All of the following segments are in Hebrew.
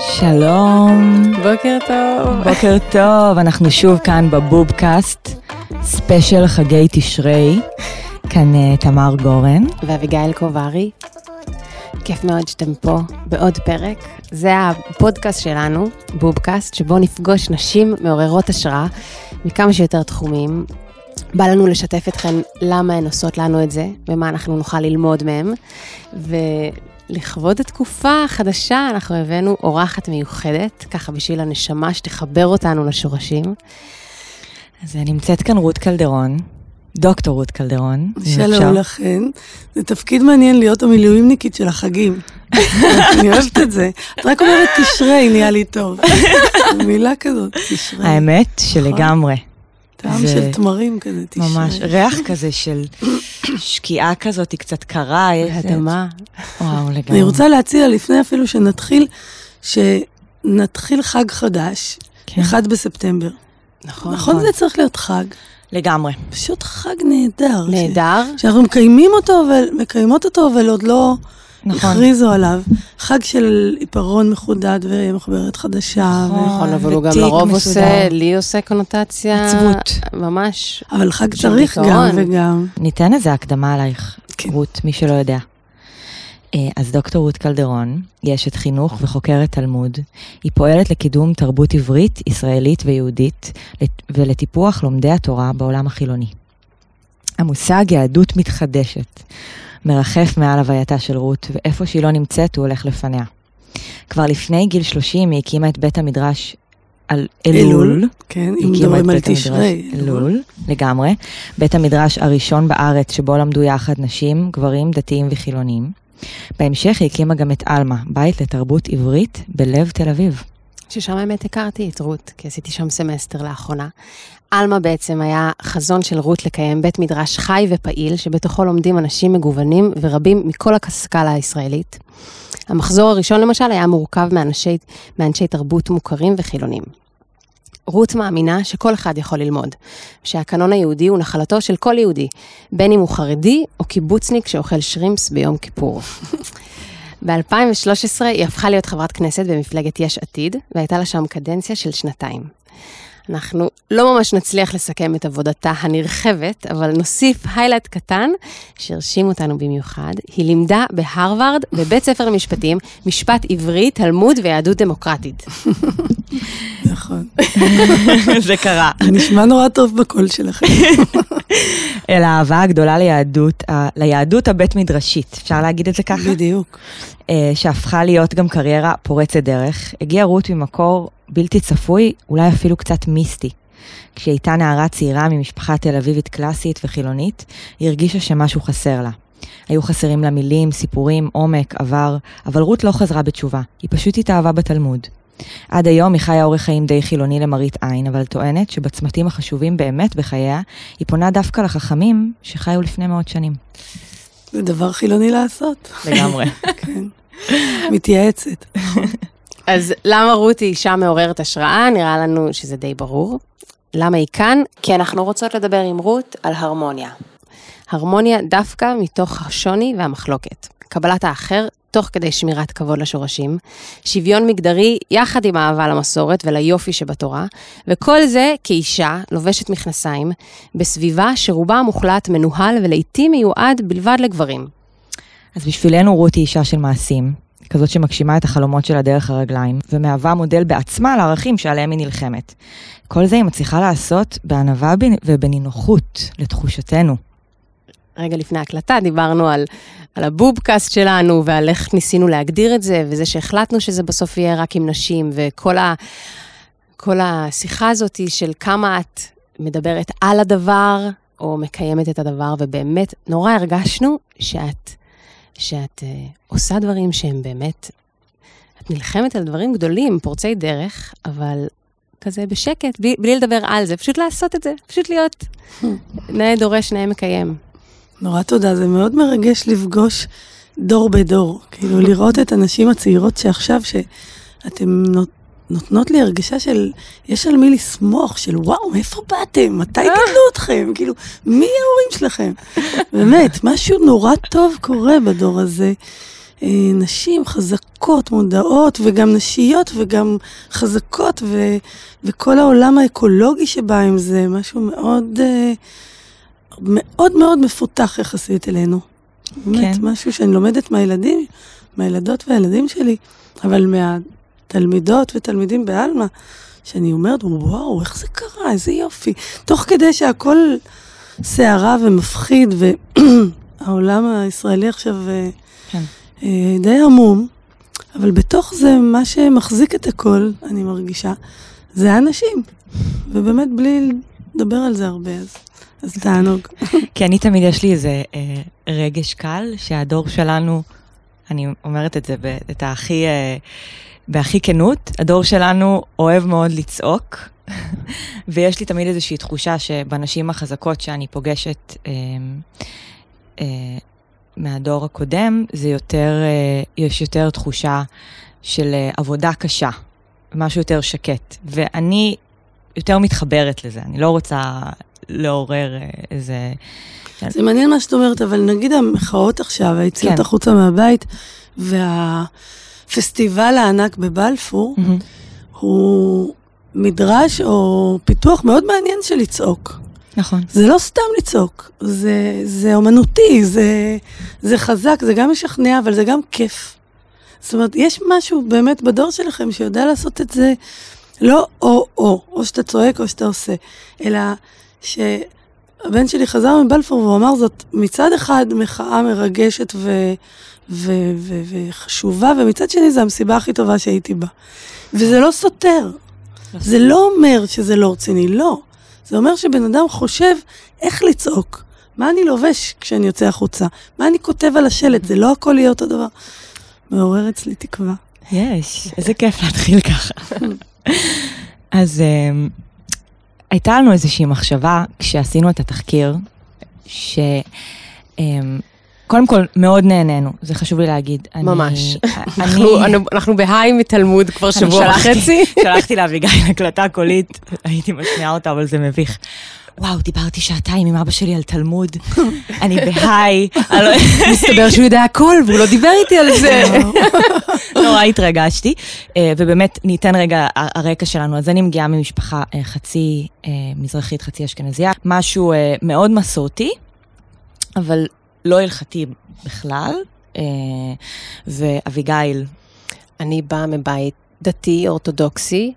שלום, בוקר טוב. בוקר טוב, אנחנו שוב כאן בבובקאסט, special חגי תשרי. כאן אה, תמר גורן. ואביגיל קוברי. כיף מאוד שאתם פה בעוד פרק. זה הפודקאסט שלנו, בובקאסט, שבו נפגוש נשים מעוררות השראה מכמה שיותר תחומים. בא לנו לשתף אתכן למה הן עושות לנו את זה, ומה אנחנו נוכל ללמוד מהן. ולכבוד התקופה החדשה, אנחנו הבאנו אורחת מיוחדת, ככה בשביל הנשמה שתחבר אותנו לשורשים. אז אה, נמצאת כאן רות קלדרון, דוקטור רות קלדרון. אם אפשר. שלום לכן. זה תפקיד מעניין להיות המילואימניקית של החגים. אני אוהבת את זה. את רק אומרת תשרי, נהיה לי טוב. מילה כזאת, תשרי. האמת שלגמרי. טעם זה של תמרים כזה, תשרי. ממש ריח כזה של שקיעה כזאת, היא קצת קרה. אדמה. וואו, לגמרי. אני רוצה להציע, לפני אפילו שנתחיל, שנתחיל חג חדש, כן. 1 בספטמבר. נכון. נכון זה צריך להיות חג? לגמרי. פשוט חג נהדר. ש- נהדר. שאנחנו מקיימים אותו, אבל מקיימות אותו, אבל עוד לא נכון. הכריזו עליו. חג של עיפרון מחודד ומחברת חדשה. נכון. ו... נכון, אבל הוא גם לרוב מסודר. עושה, לי עושה קונוטציה... עצבות. ממש. אבל חג צריך גם. וגם. ניתן איזה הקדמה עלייך, כן. רות, מי שלא יודע. אה, אז דוקטור רות קלדרון היא אשת חינוך וחוקרת תלמוד. היא פועלת לקידום תרבות עברית, ישראלית ויהודית, ולטיפוח לומדי התורה בעולם החילוני. המושג יהדות מתחדשת מרחף מעל הווייתה של רות, ואיפה שהיא לא נמצאת הוא הולך לפניה. כבר לפני גיל 30 היא הקימה את בית המדרש על אלול. אלול, כן, אם מדברים על בית המדרש תשרי. אלול, לגמרי. בית המדרש הראשון בארץ שבו למדו יחד נשים, גברים, דתיים וחילונים. בהמשך היא הקימה גם את עלמה, בית לתרבות עברית בלב תל אביב. ששם האמת הכרתי את רות, כי עשיתי שם סמסטר לאחרונה. עלמה בעצם היה חזון של רות לקיים בית מדרש חי ופעיל, שבתוכו לומדים אנשים מגוונים ורבים מכל הסקאלה הישראלית. המחזור הראשון למשל היה מורכב מאנשי, מאנשי תרבות מוכרים וחילונים. רות מאמינה שכל אחד יכול ללמוד, שהקנון היהודי הוא נחלתו של כל יהודי, בין אם הוא חרדי או קיבוצניק שאוכל שרימפס ביום כיפור. ב-2013 היא הפכה להיות חברת כנסת במפלגת יש עתיד, והייתה לה שם קדנציה של שנתיים. אנחנו לא ממש נצליח לסכם את עבודתה הנרחבת, אבל נוסיף היילייט קטן שהרשים אותנו במיוחד. היא לימדה בהרווארד, בבית ספר למשפטים, משפט עברי, תלמוד ויהדות דמוקרטית. נכון. זה קרה. זה נשמע נורא טוב בקול שלכם. אל האהבה הגדולה ליהדות, ליהדות הבית מדרשית, אפשר להגיד את זה ככה? בדיוק. אה, שהפכה להיות גם קריירה פורצת דרך, הגיעה רות ממקור בלתי צפוי, אולי אפילו קצת מיסטי. כשהיא הייתה נערה צעירה ממשפחה תל אביבית קלאסית וחילונית, היא הרגישה שמשהו חסר לה. היו חסרים לה מילים, סיפורים, עומק, עבר, אבל רות לא חזרה בתשובה, היא פשוט התאהבה בתלמוד. עד היום היא חיה אורח חיים די חילוני למראית עין, אבל טוענת שבצמתים החשובים באמת בחייה, היא פונה דווקא לחכמים שחיו לפני מאות שנים. זה דבר חילוני לעשות. לגמרי. כן. מתייעצת. אז למה רות היא אישה מעוררת השראה? נראה לנו שזה די ברור. למה היא כאן? כי אנחנו רוצות לדבר עם רות על הרמוניה. הרמוניה דווקא מתוך השוני והמחלוקת. קבלת האחר תוך כדי שמירת כבוד לשורשים, שוויון מגדרי יחד עם אהבה למסורת וליופי שבתורה, וכל זה כאישה לובשת מכנסיים, בסביבה שרובה המוחלט מנוהל ולעיתים מיועד בלבד לגברים. אז בשבילנו רות היא אישה של מעשים, כזאת שמגשימה את החלומות שלה דרך הרגליים, ומהווה מודל בעצמה לערכים שעליהם היא נלחמת. כל זה היא מצליחה לעשות בענווה בנ- ובנינוחות, לתחושתנו. רגע לפני ההקלטה דיברנו על, על הבובקאסט שלנו ועל איך ניסינו להגדיר את זה, וזה שהחלטנו שזה בסוף יהיה רק עם נשים, וכל ה, כל השיחה הזאת של כמה את מדברת על הדבר, או מקיימת את הדבר, ובאמת נורא הרגשנו שאת, שאת uh, עושה דברים שהם באמת, את נלחמת על דברים גדולים, פורצי דרך, אבל כזה בשקט, בלי, בלי לדבר על זה, פשוט לעשות את זה, פשוט להיות נאה דורש, נאה מקיים. נורא תודה, זה מאוד מרגש לפגוש דור בדור. כאילו, לראות את הנשים הצעירות שעכשיו, שאתם נות- נותנות לי הרגשה של, יש על מי לסמוך, של וואו, מאיפה באתם? מתי גידלו אתכם? כאילו, מי ההורים שלכם? באמת, משהו נורא טוב קורה בדור הזה. אה, נשים חזקות, מודעות, וגם נשיות, וגם חזקות, ו, וכל העולם האקולוגי שבא עם זה, משהו מאוד, אה, מאוד מאוד מפותח יחסית אלינו. באמת, כן. משהו שאני לומדת מהילדים, מהילדות והילדים שלי, אבל מהתלמידות ותלמידים בעלמא, שאני אומרת, וואו, איך זה קרה, איזה יופי. תוך כדי שהכל סערה ומפחיד, והעולם הישראלי עכשיו אה, כן. אה, די עמום, אבל בתוך זה, מה שמחזיק את הכל, אני מרגישה, זה האנשים. ובאמת, בלי לדבר על זה הרבה, אז, אז תענוג. כי אני תמיד, יש לי איזה אה, רגש קל, שהדור שלנו, אני אומרת את זה, את הכי, אה, בהכי כנות, הדור שלנו אוהב מאוד לצעוק, ויש לי תמיד איזושהי תחושה שבנשים החזקות שאני פוגשת, אה, אה, מהדור הקודם, זה יותר, אה, יש יותר תחושה של אה, עבודה קשה, משהו יותר שקט. ואני יותר מתחברת לזה, אני לא רוצה לעורר אה, איזה... זה מעניין מה שאת אומרת, אבל נגיד המחאות עכשיו, היציאות כן. החוצה מהבית, והפסטיבל הענק בבלפור, mm-hmm. הוא מדרש או פיתוח מאוד מעניין של לצעוק. נכון. זה לא סתם לצעוק, זה, זה אומנותי, זה, זה חזק, זה גם משכנע, אבל זה גם כיף. זאת אומרת, יש משהו באמת בדור שלכם שיודע לעשות את זה לא או-או, או שאתה צועק או שאתה עושה, אלא שהבן שלי חזר מבלפור והוא אמר זאת מצד אחד מחאה מרגשת ו... ו- ו- וחשובה, ומצד שני זו המסיבה הכי טובה שהייתי בה. וזה לא סותר. זה לא אומר שזה לא רציני, לא. זה אומר שבן אדם חושב איך לצעוק, מה אני לובש כשאני יוצא החוצה, מה אני כותב על השלט, זה לא הכל יהיה אותו דבר. מעורר אצלי תקווה. יש, איזה כיף להתחיל ככה. אז um, הייתה לנו איזושהי מחשבה כשעשינו את התחקיר, ש... Um, קודם כל, מאוד נהנינו, זה חשוב לי להגיד. ממש. אני, אנחנו, אנחנו בהיי מתלמוד כבר שבוע וחצי. שלחתי לאביגיל הקלטה קולית, הייתי משמיעה אותה, אבל זה מביך. וואו, דיברתי שעתיים עם אבא שלי על תלמוד, אני בהיי. מסתבר שהוא יודע הכל, והוא לא דיבר איתי על זה. נורא התרגשתי, אה, ובאמת, ניתן רגע הרקע שלנו. אז אני מגיעה ממשפחה אה, חצי אה, מזרחית, חצי אשכנזייה, משהו מאוד מסורתי, אבל לא הלכתי בכלל, ואביגיל. אני באה מבית דתי, אורתודוקסי,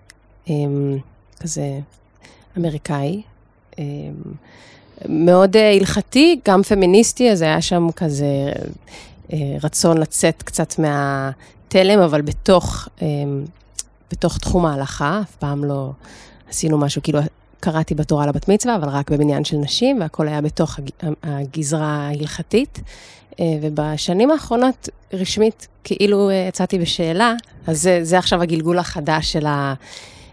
כזה אמריקאי, אמ, מאוד אה, הלכתי, גם פמיניסטי, אז היה שם כזה אה, רצון לצאת קצת מהתלם, אבל בתוך, אמ, בתוך תחום ההלכה, אף פעם לא עשינו משהו, כאילו קראתי בתורה לבת מצווה, אבל רק בבניין של נשים, והכל היה בתוך הגזרה ההלכתית. אה, ובשנים האחרונות, רשמית, כאילו יצאתי בשאלה, אז זה, זה עכשיו הגלגול החדש של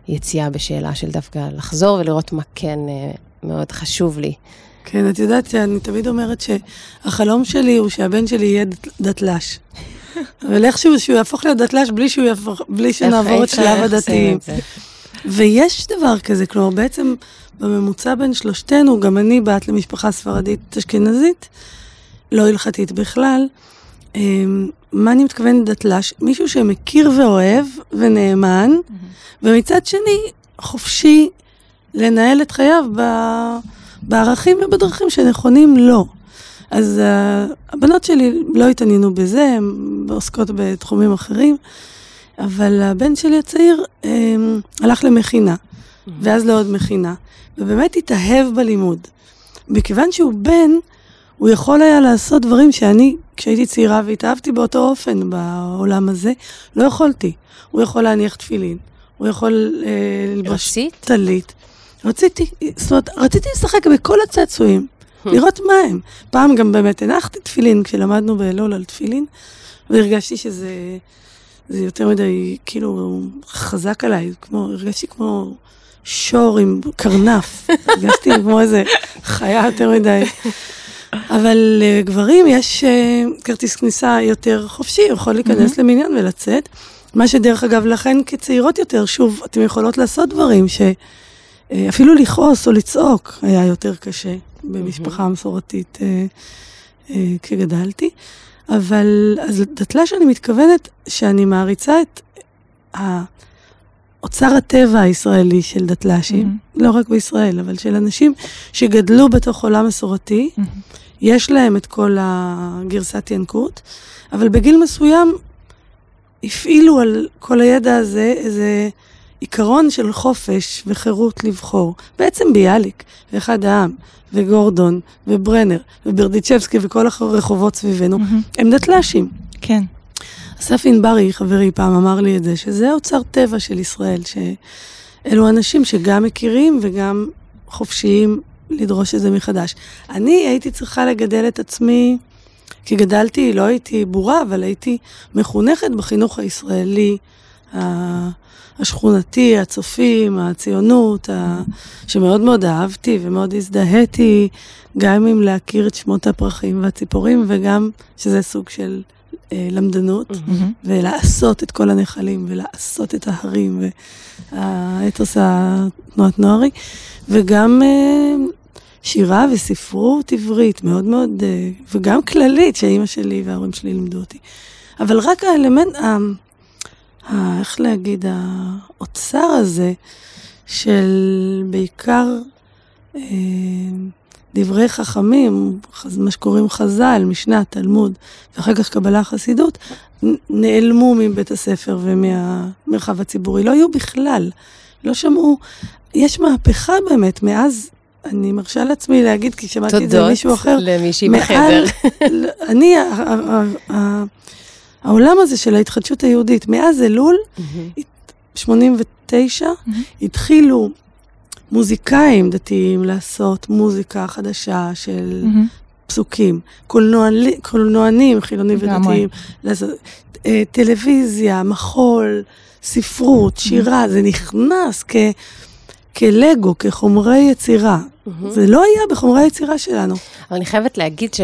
היציאה בשאלה של דווקא לחזור ולראות מה כן מאוד חשוב לי. כן, את יודעת שאני תמיד אומרת שהחלום שלי הוא שהבן שלי יהיה דתל"ש. אבל איכשהו שהוא יהפוך להיות דתל"ש בלי, יהפוך, בלי שנעבור את שלב הדתיים. ויש דבר כזה, כלומר בעצם בממוצע בין שלושתנו, גם אני בת למשפחה ספרדית אשכנזית, לא הלכתית בכלל. אמ, מה אני מתכוונת דתל"ש? מישהו שמכיר ואוהב ונאמן, ומצד שני חופשי לנהל את חייו ב... בערכים ובדרכים שנכונים לו. אז uh, הבנות שלי לא התעניינו בזה, הן עוסקות בתחומים אחרים, אבל הבן שלי הצעיר um, הלך למכינה. ואז לעוד מכינה, ובאמת התאהב בלימוד. מכיוון שהוא בן, הוא יכול היה לעשות דברים שאני, כשהייתי צעירה והתאהבתי באותו אופן בעולם הזה, לא יכולתי. הוא יכול להניח תפילין, הוא יכול אה, ללבוש טלית. רציתי, זאת אומרת, רציתי לשחק בכל הצעצועים, לראות מה הם. פעם גם באמת הנחתי תפילין כשלמדנו באלול על תפילין, והרגשתי שזה זה יותר מדי, כאילו, חזק עליי, כמו, הרגשתי כמו שור עם קרנף, הרגשתי כמו איזה חיה יותר מדי. אבל לגברים יש uh, כרטיס כניסה יותר חופשי, יכול להיכנס למניין ולצאת. מה שדרך אגב, לכן כצעירות יותר, שוב, אתן יכולות לעשות דברים שאפילו לכעוס או לצעוק היה יותר קשה במשפחה מסורתית אה, אה, כשגדלתי. אבל, אז דתל"ש אני מתכוונת שאני מעריצה את אוצר הטבע הישראלי של דתל"שים, mm-hmm. לא רק בישראל, אבל של אנשים שגדלו בתוך עולם מסורתי, mm-hmm. יש להם את כל הגרסת ינקות, אבל בגיל מסוים הפעילו על כל הידע הזה איזה עיקרון של חופש וחירות לבחור. בעצם ביאליק, ואחד העם, וגורדון, וברנר, וברדיצ'בסקי, וכל הרחובות סביבנו, mm-hmm. הם דתל"שים. כן. אסף ענברי, חברי, פעם אמר לי את זה, שזה אוצר טבע של ישראל, שאלו אנשים שגם מכירים וגם חופשיים לדרוש את זה מחדש. אני הייתי צריכה לגדל את עצמי, כי גדלתי, לא הייתי בורה, אבל הייתי מחונכת בחינוך הישראלי, השכונתי, הצופים, הציונות, שמאוד מאוד אהבתי ומאוד הזדהיתי, גם עם להכיר את שמות הפרחים והציפורים, וגם שזה סוג של אה, למדנות, mm-hmm. ולעשות את כל הנחלים, ולעשות את ההרים, והאתוס התנועת נוערי, וגם אה, שירה וספרות עברית, מאוד מאוד, אה, וגם כללית, שאימא שלי וההורים שלי לימדו אותי. אבל רק האלמנט, ה, איך להגיד, האוצר הזה, של בעיקר... אה, דברי חכמים, מה שקוראים חז"ל, משנה, תלמוד, ואחר כך קבלה חסידות, נעלמו מבית הספר ומהמרחב הציבורי, לא היו בכלל, לא שמעו. יש מהפכה באמת, מאז, אני מרשה לעצמי להגיד, כי שמעתי את זה ממישהו אחר. תודות למישהי בחדר. אני, העולם הזה של ההתחדשות היהודית, מאז אלול, 89, התחילו מוזיקאים דתיים לעשות מוזיקה חדשה של mm-hmm. פסוקים, קולנוענים, קולנוענים חילונים ודתיים, לעשות, אה, טלוויזיה, מחול, ספרות, שירה, mm-hmm. זה נכנס כ... כלגו, כחומרי יצירה. Mm-hmm. זה לא היה בחומרי היצירה שלנו. אבל אני חייבת להגיד ש...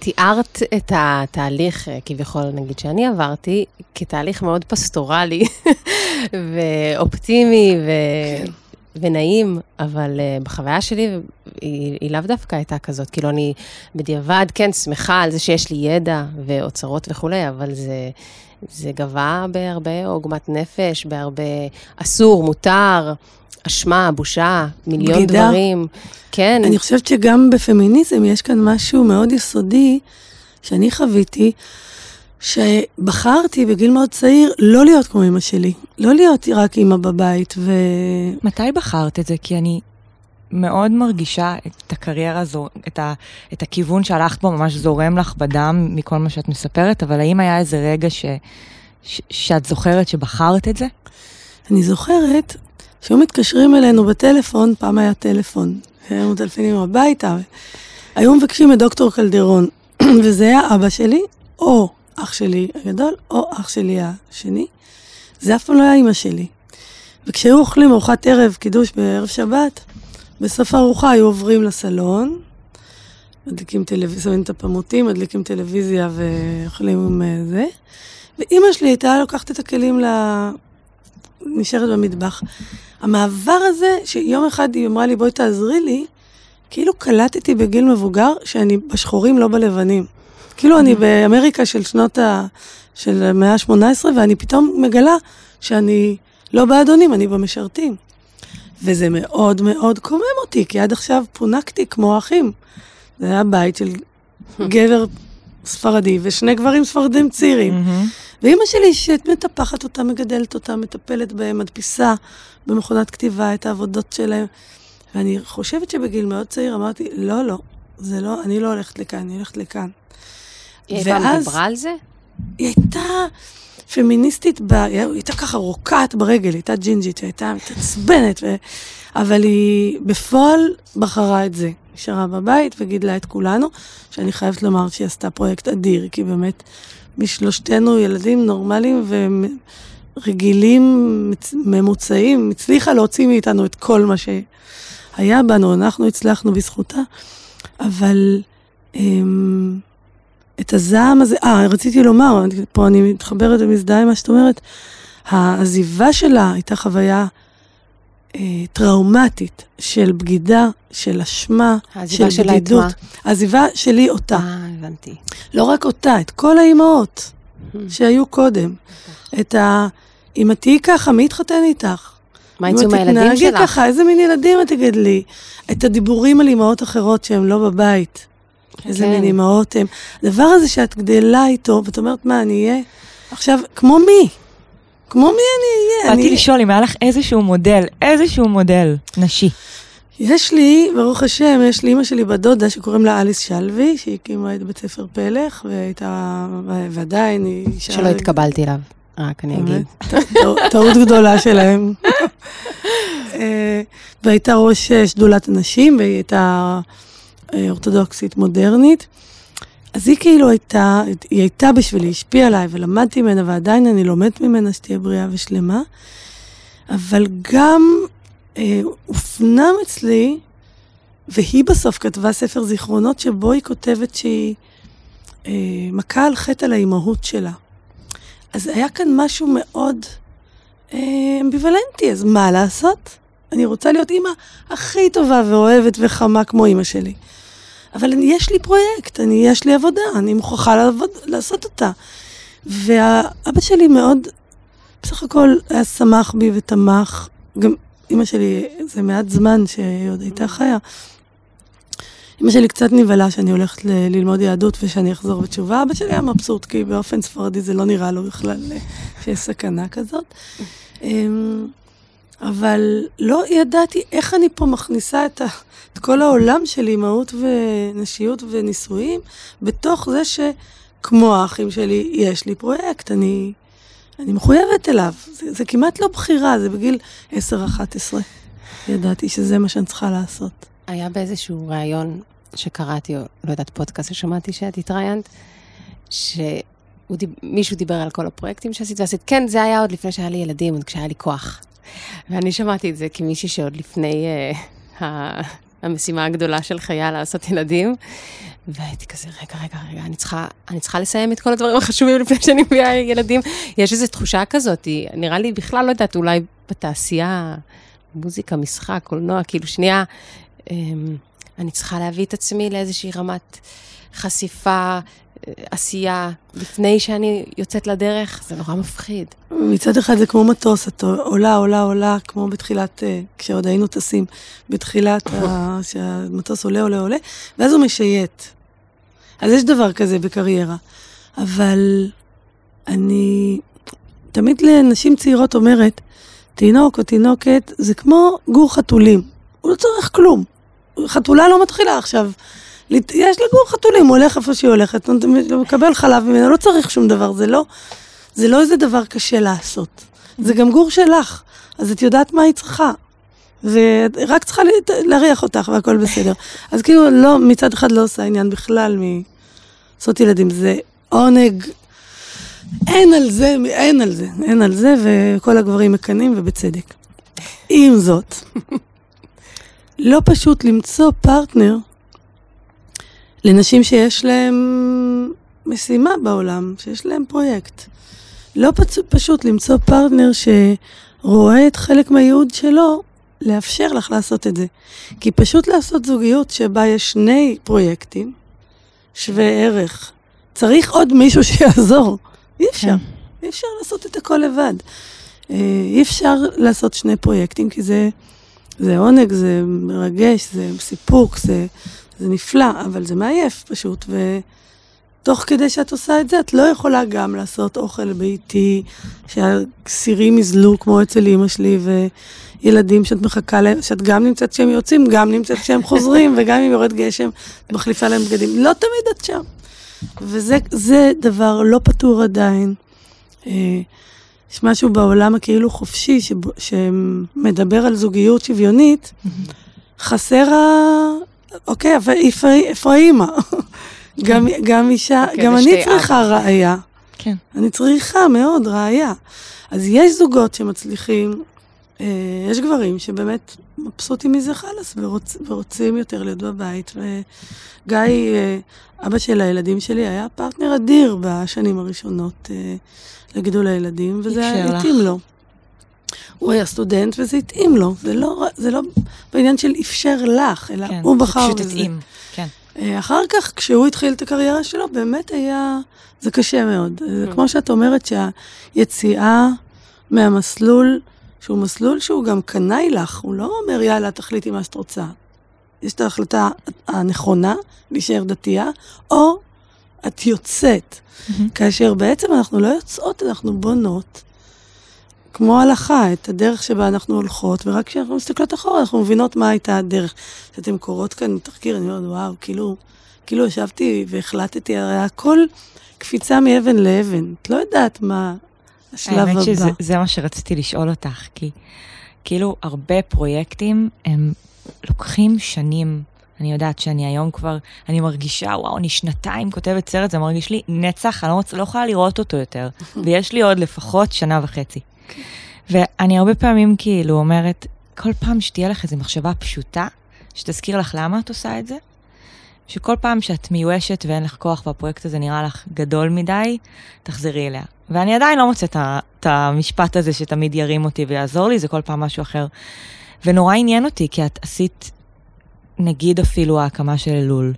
תיארת את התהליך, אה, כביכול, נגיד, שאני עברתי, כתהליך מאוד פסטורלי ואופטימי, ו... כן. ונעים, אבל uh, בחוויה שלי היא, היא לאו דווקא הייתה כזאת. כאילו, אני בדיעבד כן שמחה על זה שיש לי ידע ואוצרות וכולי, אבל זה, זה גבה בהרבה עוגמת נפש, בהרבה אסור, מותר, אשמה, בושה, מיליון בגידה. דברים. כן. אני חושבת שגם בפמיניזם יש כאן משהו מאוד יסודי שאני חוויתי. שבחרתי בגיל מאוד צעיר לא להיות כמו אמא שלי, לא להיות רק אמא בבית ו... מתי בחרת את זה? כי אני מאוד מרגישה את הקריירה הזו, את, ה, את הכיוון שהלכת בו ממש זורם לך בדם מכל מה שאת מספרת, אבל האם היה איזה רגע ש, ש, שאת זוכרת שבחרת את זה? אני זוכרת שהיו מתקשרים אלינו בטלפון, פעם היה טלפון, היו מטלפנים הביתה, היו מבקשים את דוקטור קלדרון, וזה היה אבא שלי, או אח שלי הגדול, או אח שלי השני. זה אף פעם לא היה אימא שלי. וכשהיו אוכלים ארוחת ערב, קידוש בערב שבת, בסוף הארוחה היו עוברים לסלון, מדליקים טלוויזיה, שמים את הפמוטים, מדליקים טלוויזיה ואוכלים עם אה, זה. ואימא שלי הייתה לוקחת את הכלים. נשארת במטבח. המעבר הזה, שיום אחד היא אמרה לי, בואי תעזרי לי, כאילו קלטתי בגיל מבוגר שאני בשחורים, לא בלבנים. כאילו אני באמריקה של שנות ה... של המאה ה-18, ואני פתאום מגלה שאני לא באדונים, אני במשרתים. וזה מאוד מאוד קומם אותי, כי עד עכשיו פונקתי כמו אחים. זה היה בית של גבר ספרדי ושני גברים ספרדים צעירים. ואימא שלי שמטפחת אותם, מגדלת אותם, מטפלת בהם, מדפיסה במכונת כתיבה את העבודות שלהם. ואני חושבת שבגיל מאוד צעיר אמרתי, לא, לא, זה לא, אני לא הולכת לכאן, אני הולכת לכאן. היא ואז... דיברה על זה? היא הייתה פמיניסטית, ב... היא הייתה ככה רוקעת ברגל, היא הייתה ג'ינג'ית, היא הייתה מתעצבנת, ו... אבל היא בפועל בחרה את זה. נשארה בבית וגידלה את כולנו, שאני חייבת לומר שהיא עשתה פרויקט אדיר, כי באמת משלושתנו ילדים נורמליים ורגילים, ממוצעים, הצליחה להוציא מאיתנו את כל מה שהיה בנו, אנחנו הצלחנו בזכותה, אבל... אמ... את הזעם הזה, אה, רציתי לומר, פה אני מתחברת ומזדהה עם מה שאת אומרת, העזיבה שלה הייתה חוויה אה, טראומטית של בגידה, של אשמה, של שלה בדידות. העזיבה שלי אותה. אה, הבנתי. לא רק אותה, את כל האימהות שהיו קודם. את ה... אם את תהיי ככה, מי יתחתן איתך? מה יצאו מהילדים אם את שלך? תתנהגי ככה, איזה מין ילדים את תגדלי? את הדיבורים על אימהות אחרות שהן לא בבית. איזה כן. מין אימהות הן. הדבר הזה שאת גדלה איתו, ואת אומרת, מה, אני אהיה? עכשיו, כמו מי? כמו מי אני אהיה? באתי אני- לשאול אם היה לך איזשהו מודל, איזשהו מודל נשי. יש לי, ברוך השם, יש לי אימא שלי בת דודה שקוראים לה אליס שלוי, שהיא הקימה את בית ספר פלך, והייתה, ועדיין היא. שלא התקבלתי אליו, רק אני אגיד. טעות- גדולה שלהם. אה, והייתה ראש אה, שדולת הנשים, והיא הייתה אורתודוקסית מודרנית. אז היא כאילו הייתה, היא הייתה בשבילי, היא השפיעה עליי, ולמדתי ממנה, ועדיין אני לומדת ממנה שתהיה בריאה ושלמה. אבל גם אה, הופנם אצלי, והיא בסוף כתבה ספר זיכרונות, שבו היא כותבת שהיא אה, מכה על חטא על האימהות שלה. אז היה כאן משהו מאוד אה, אמביוולנטי, אז מה לעשות? אני רוצה להיות אימא הכי טובה ואוהבת וחמה כמו אימא שלי. אבל אני, יש לי פרויקט, אני, יש לי עבודה, אני מוכרחה לעבוד, לעשות אותה. והאבא שלי מאוד, בסך הכל היה שמח בי ותמך. גם אימא שלי, זה מעט זמן שהיא עוד הייתה חיה. אמא שלי קצת נבהלה שאני הולכת ל- ללמוד יהדות ושאני אחזור בתשובה. אבא שלי היה מבסוט, כי באופן ספרדי זה לא נראה לו בכלל אה, שיש סכנה כזאת. אבל לא ידעתי איך אני פה מכניסה את, ה, את כל העולם של אימהות ונשיות ונישואים, בתוך זה שכמו האחים שלי, יש לי פרויקט, אני, אני מחויבת אליו. זה, זה כמעט לא בחירה, זה בגיל 10-11. ידעתי שזה מה שאני צריכה לעשות. היה באיזשהו ראיון שקראתי, או לא יודעת, פודקאסט ששמעתי שאת התראיינת, שמישהו דיבר על כל הפרויקטים שעשית, ועשית, כן, זה היה עוד לפני שהיה לי ילדים, עוד כשהיה לי כוח. ואני שמעתי את זה כמישהי שעוד לפני uh, המשימה הגדולה של חייה לעשות ילדים, והייתי כזה, רגע, רגע, רגע, אני צריכה, אני צריכה לסיים את כל הדברים החשובים לפני שאני מביאה ילדים. יש איזו תחושה כזאת, היא- נראה לי בכלל, לא יודעת, אולי בתעשייה, מוזיקה, משחק, קולנוע, כאילו שנייה, אמ, אני צריכה להביא את עצמי לאיזושהי רמת חשיפה, עשייה, לפני שאני יוצאת לדרך, זה נורא מפחיד. מצד אחד זה כמו מטוס, את עולה, עולה, עולה, כמו בתחילת, אה, כשעוד היינו טסים, בתחילת, ה- שהמטוס עולה, עולה, עולה, ואז הוא משייט. אז יש דבר כזה בקריירה. אבל אני תמיד לנשים צעירות אומרת, תינוק או תינוקת זה כמו גור חתולים, הוא לא צריך כלום. חתולה לא מתחילה עכשיו. יש לה גור חתולים, הוא הולך איפה שהיא הולכת, הוא מקבל חלב ממנה, לא צריך שום דבר, זה לא, זה לא איזה דבר קשה לעשות. זה גם גור שלך, אז את יודעת מה היא צריכה. ורק צריכה לה- להריח אותך והכל בסדר. אז כאילו, לא, מצד אחד לא עושה עניין בכלל מעשות ילדים. זה עונג, אין על זה, אין על זה, אין על זה, וכל הגברים מקנאים ובצדק. עם זאת, לא פשוט למצוא פרטנר לנשים שיש להם משימה בעולם, שיש להם פרויקט. לא פצ... פשוט למצוא פרטנר שרואה את חלק מהייעוד שלו, לאפשר לך לעשות את זה. כי פשוט לעשות זוגיות שבה יש שני פרויקטים, שווה ערך, צריך עוד מישהו שיעזור. אי אפשר. אי אפשר לעשות את הכל לבד. אה, אי אפשר לעשות שני פרויקטים, כי זה, זה עונג, זה מרגש, זה סיפוק, זה, זה נפלא, אבל זה מעייף פשוט. ותוך כדי שאת עושה את זה, את לא יכולה גם לעשות אוכל ביתי, שהסירים יזלו כמו אצל אימא שלי, וילדים שאת מחכה להם, שאת גם נמצאת כשהם יוצאים, גם נמצאת כשהם חוזרים, וגם אם יורד גשם, את מחליפה להם בגדים. לא תמיד את שם. וזה זה דבר לא פתור עדיין. אה, יש משהו בעולם הכאילו חופשי שמדבר על זוגיות שוויונית, חסר ה... אוקיי, אבל איפה, איפה האימא? גם, גם אישה, אוקיי, גם אני צריכה ראייה. כן. אני צריכה מאוד ראייה. אז יש זוגות שמצליחים אה, יש גברים שבאמת מבסוטים מזה חלאס ורוצ, ורוצים יותר להיות בבית. וגיא, אה, אבא של הילדים שלי, היה פרטנר אדיר בשנים הראשונות אה, לגידול הילדים, וזה התאים לו. הוא היה סטודנט וזה התאים לו, זה לא, זה לא בעניין של אפשר לך, אלא כן, הוא בחר בזה. כן, זה פשוט התאים, כן. אחר כך, כשהוא התחיל את הקריירה שלו, באמת היה, זה קשה מאוד. זה mm. כמו שאת אומרת שהיציאה מהמסלול, שהוא מסלול שהוא גם קנאי לך, הוא לא אומר, יאללה, תחליטי מה שאת רוצה. יש את ההחלטה הנכונה, להישאר דתייה, או את יוצאת. Mm-hmm. כאשר בעצם אנחנו לא יוצאות, אנחנו בונות, כמו הלכה, את הדרך שבה אנחנו הולכות, ורק כשאנחנו מסתכלות אחורה, אנחנו מבינות מה הייתה הדרך. כשאתן קוראות כאן תחקיר, אני אומרת, וואו, כאילו, כאילו ישבתי והחלטתי, הרי הכל קפיצה מאבן לאבן. את לא יודעת מה השלב האמת הבא. האמת שזה מה שרציתי לשאול אותך, כי כאילו הרבה פרויקטים הם לוקחים שנים. אני יודעת שאני היום כבר, אני מרגישה, וואו, אני שנתיים כותבת סרט, זה מרגיש לי נצח, אני לא, לא יכולה לראות אותו יותר. ויש לי עוד לפחות שנה וחצי. ואני הרבה פעמים כאילו אומרת, כל פעם שתהיה לך איזו מחשבה פשוטה, שתזכיר לך למה את עושה את זה, שכל פעם שאת מיואשת ואין לך כוח והפרויקט הזה נראה לך גדול מדי, תחזרי אליה. ואני עדיין לא מוצאת את המשפט הזה שתמיד ירים אותי ויעזור לי, זה כל פעם משהו אחר. ונורא עניין אותי, כי את עשית, נגיד אפילו ההקמה של אלול.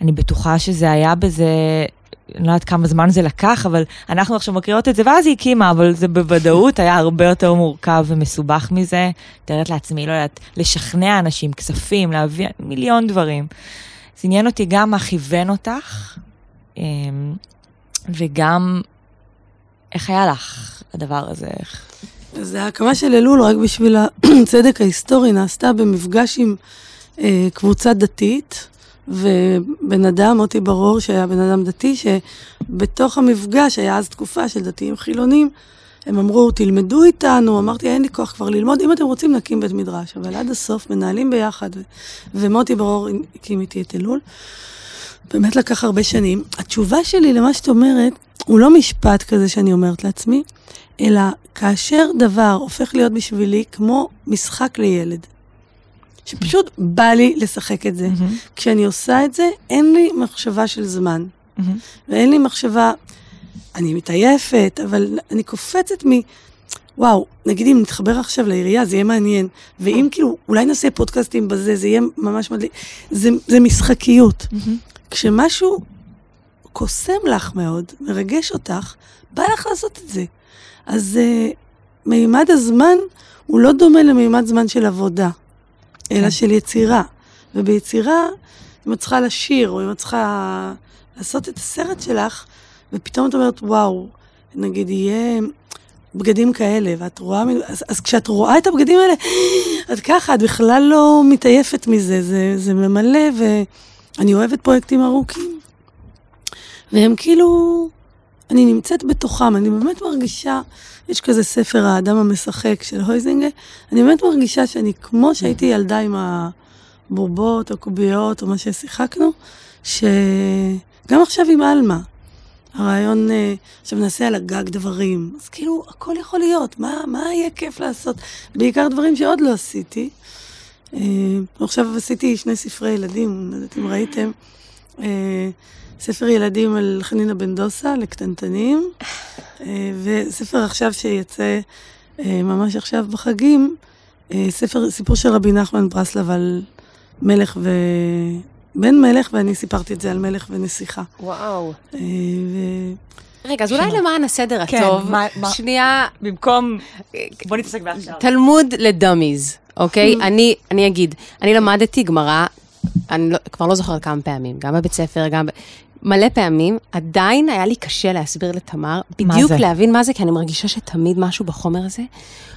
אני בטוחה שזה היה בזה, אני לא יודעת כמה זמן זה לקח, אבל אנחנו עכשיו מקריאות את זה, ואז היא הקימה, אבל זה בוודאות היה הרבה יותר מורכב ומסובך מזה. מתארת לעצמי, לא יודעת, לשכנע אנשים, כספים, להביא מיליון דברים. זה עניין אותי גם מה כיוון אותך, אמ, וגם איך היה לך הדבר הזה? אז ההקמה של אלול, רק בשביל הצדק ההיסטורי, נעשתה במפגש עם אה, קבוצה דתית, ובן אדם, מוטי ברור, שהיה בן אדם דתי, שבתוך המפגש, היה אז תקופה של דתיים חילונים, הם אמרו, תלמדו איתנו, אמרתי, אין לי כוח כבר ללמוד, אם אתם רוצים נקים בית מדרש, אבל עד הסוף מנהלים ביחד, ומוטי ברור הקים איתי את אלול. באמת לקח הרבה שנים. התשובה שלי למה שאת אומרת, הוא לא משפט כזה שאני אומרת לעצמי, אלא כאשר דבר הופך להיות בשבילי כמו משחק לילד. שפשוט בא לי לשחק את זה. Mm-hmm. כשאני עושה את זה, אין לי מחשבה של זמן. Mm-hmm. ואין לי מחשבה, אני מתעייפת, אבל אני קופצת מ... וואו, נגיד אם נתחבר עכשיו לעירייה, זה יהיה מעניין. ואם כאילו, אולי נעשה פודקאסטים בזה, זה יהיה ממש מדליק. זה, זה משחקיות. Mm-hmm. כשמשהו קוסם לך מאוד, מרגש אותך, בא לך לעשות את זה. אז uh, מימד הזמן הוא לא דומה למימד זמן של עבודה, אלא כן. של יצירה. וביצירה, אם את צריכה לשיר, או אם את צריכה לעשות את הסרט שלך, ופתאום את אומרת, וואו, נגיד יהיה בגדים כאלה, ואת רואה, אז, אז כשאת רואה את הבגדים האלה, את ככה, את בכלל לא מתעייפת מזה, זה, זה ממלא, ואני אוהבת פרויקטים ארוכים. והם כאילו, אני נמצאת בתוכם, אני באמת מרגישה, יש כזה ספר האדם המשחק של הויזינגה, אני באמת מרגישה שאני כמו שהייתי ילדה עם הבובות או קוביות או מה ששיחקנו, שגם עכשיו עם עלמה. הרעיון, אה, עכשיו נעשה על הגג דברים, אז כאילו, הכל יכול להיות, מה, מה יהיה כיף לעשות? בעיקר דברים שעוד לא עשיתי. אה, עכשיו עשיתי שני ספרי ילדים, לא יודעת אם ראיתם. אה, ספר ילדים על חנינה בן דוסה לקטנטנים, וספר עכשיו שיצא ממש עכשיו בחגים, ספר, סיפור של רבי נחמן ברסלב על מלך ו... בן מלך, ואני סיפרתי את זה על מלך ונסיכה. וואו. אה, ו... רגע, אז אולי למען הסדר כן, הטוב, שנייה... במקום... בוא נתעסק בעכשיו. תלמוד לדומיז, אוקיי? אני, אני אגיד, אני למדתי גמרא, אני לא, כבר לא זוכרת כמה פעמים, גם בבית ספר, גם... מלא פעמים, עדיין היה לי קשה להסביר לתמר, בדיוק מה להבין מה זה, כי אני מרגישה שתמיד משהו בחומר הזה,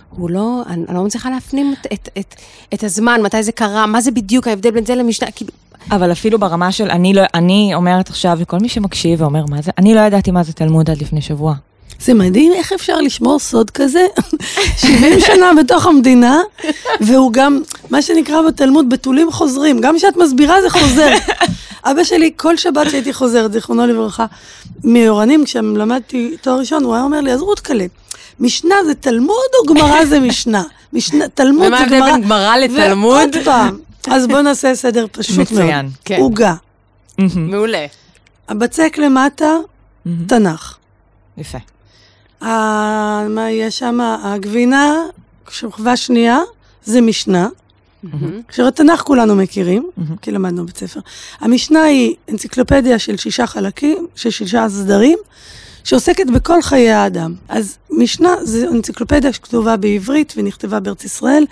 הוא לא, אני, אני לא מצליחה להפנים את, את, את, את הזמן, מתי זה קרה, מה זה בדיוק ההבדל בין זה למשנה, כאילו... אבל אפילו ברמה של, אני, לא, אני אומרת עכשיו לכל מי שמקשיב ואומר מה זה, אני לא ידעתי מה זה תלמוד עד לפני שבוע. זה מדהים איך אפשר לשמור סוד כזה 70 שנה בתוך המדינה, והוא גם, מה שנקרא בתלמוד, בתולים חוזרים. גם כשאת מסבירה זה חוזר. אבא שלי, כל שבת שהייתי חוזרת, זיכרונו לברכה, מאורנים, כשלמדתי תואר ראשון, הוא היה אומר לי, אז רות קלה, משנה זה תלמוד או גמרא זה משנה? משנה, תלמוד ומה זה ההבדל גמרא. בין גמרא לתלמוד? ועוד פעם, אז בואו נעשה סדר פשוט מאוד. מצוין. כן. עוגה. מעולה. הבצק למטה. תנ"ך. יפה. ה- מה יהיה שם? הגבינה, שכבה שנייה, זה משנה. מהמם. אשר התנ"ך כולנו מכירים, מהמם. כי למדנו בבית ספר. המשנה היא אנציקלופדיה של שישה חלקים, של שישה סדרים, שעוסקת בכל חיי האדם. אז משנה זה אנציקלופדיה שכתובה בעברית ונכתבה בארץ ישראל,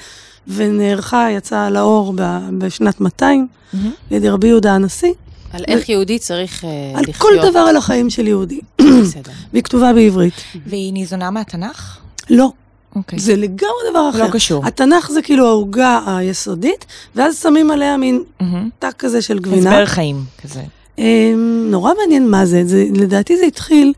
ונערכה, יצאה לאור בשנת 200, מהמם. על ידי רבי יהודה הנשיא, על איך יהודי צריך אה, על לחיות. כל דבר על החיים של יהודי. בסדר. והיא כתובה בעברית. והיא ניזונה מהתנ"ך? לא, אוקיי. זה לגמרי דבר אחר. לא קשור. התנ"ך זה כאילו העוגה היסודית, ואז שמים עליה מין מהמם. תג כזה של גבינה. הסבר חיים כזה. אמ, נורא מעניין מה זה. זה. לדעתי זה התחיל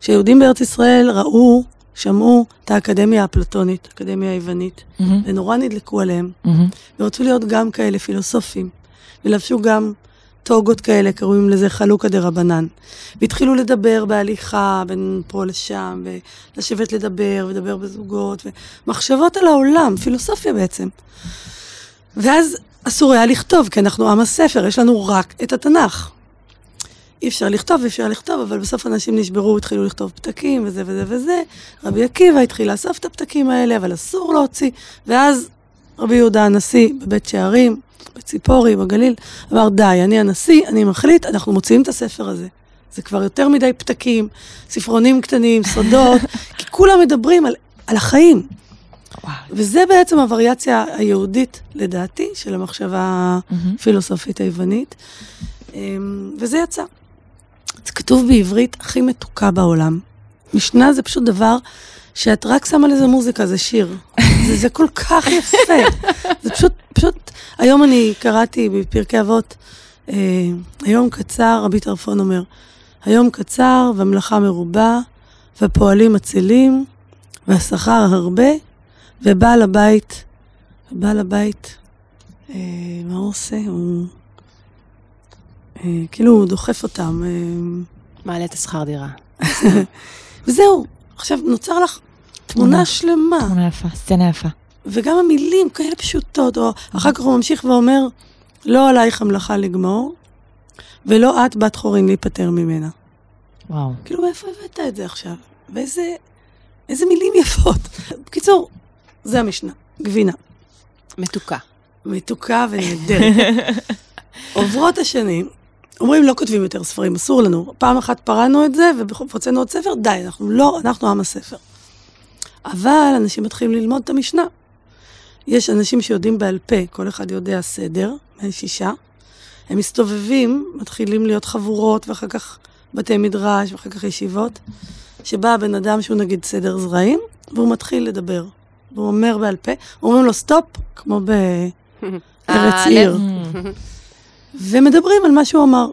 שיהודים בארץ ישראל ראו, שמעו את האקדמיה האפלטונית, האקדמיה היוונית, מהמם, ונורא נדלקו עליהם, מהמם. ורצו להיות גם כאלה פילוסופים, ולבשו גם טוגות כאלה, קוראים לזה חלוקה דה רבנן. והתחילו לדבר בהליכה בין פה לשם, ולשבת לדבר, ולדבר בזוגות, ומחשבות על העולם, פילוסופיה בעצם. ואז אסור היה לכתוב, כי אנחנו עם הספר, יש לנו רק את התנ"ך. אי אפשר לכתוב, אי אפשר לכתוב, אבל בסוף אנשים נשברו, התחילו לכתוב פתקים וזה וזה וזה. רבי עקיבא התחיל לאסוף את הפתקים האלה, אבל אסור להוציא. ואז רבי יהודה הנשיא בבית שערים, בציפורי, בגליל, אמר, די, אני הנשיא, אני מחליט, אנחנו מוציאים את הספר הזה. זה כבר יותר מדי פתקים, ספרונים קטנים, סודות, כי כולם מדברים על, על החיים. וואו. וזה בעצם הווריאציה היהודית, לדעתי, של המחשבה. הפילוסופית היוונית. אמ, וזה יצא. זה כתוב בעברית הכי מתוקה בעולם. משנה זה פשוט דבר שאת רק שמה לזה מוזיקה, זה שיר. זה, זה כל כך יפה. זה פשוט, פשוט, היום אני קראתי בפרקי אבות, אה, היום קצר, רבי טרפון אומר, היום קצר והמלאכה מרובה, והפועלים עצלים, והשכר הרבה, ובעל הבית, בעל הבית, אה, מה הוא עושה? הוא... אה, כאילו הוא דוחף אותם. אה, מעלה את השכר דירה. וזהו, עכשיו נוצר לך תמונה תמונה. שלמה, תמונה יפה, סצנה יפה. וגם המילים כאלה פשוטות, או אחר כך הוא ממשיך ואומר, לא עלייך המלאכה לגמור, ולא את בת חורין להיפטר ממנה. וואו. כאילו, מאיפה הבאת את זה עכשיו? ואיזה איזה מילים יפות. בקיצור, זה המשנה, גבינה. מתוקה. מתוקה ונהדרת. עוברות השנים, אומרים לא כותבים יותר ספרים, אסור לנו. פעם אחת פרענו את זה והוצאנו עוד ספר, די, אנחנו לא, אנחנו עם הספר. אבל אנשים מתחילים ללמוד את המשנה. יש אנשים שיודעים בעל פה, כל אחד יודע סדר, שישה. הם מסתובבים, מתחילים להיות חבורות, ואחר כך בתי מדרש, ואחר כך ישיבות, שבא הבן אדם שהוא נגיד סדר זרעים, והוא מתחיל לדבר. והוא אומר בעל פה, אומרים לו סטופ, כמו בארץ אה, עיר. לב. ומדברים על מה שהוא אמר.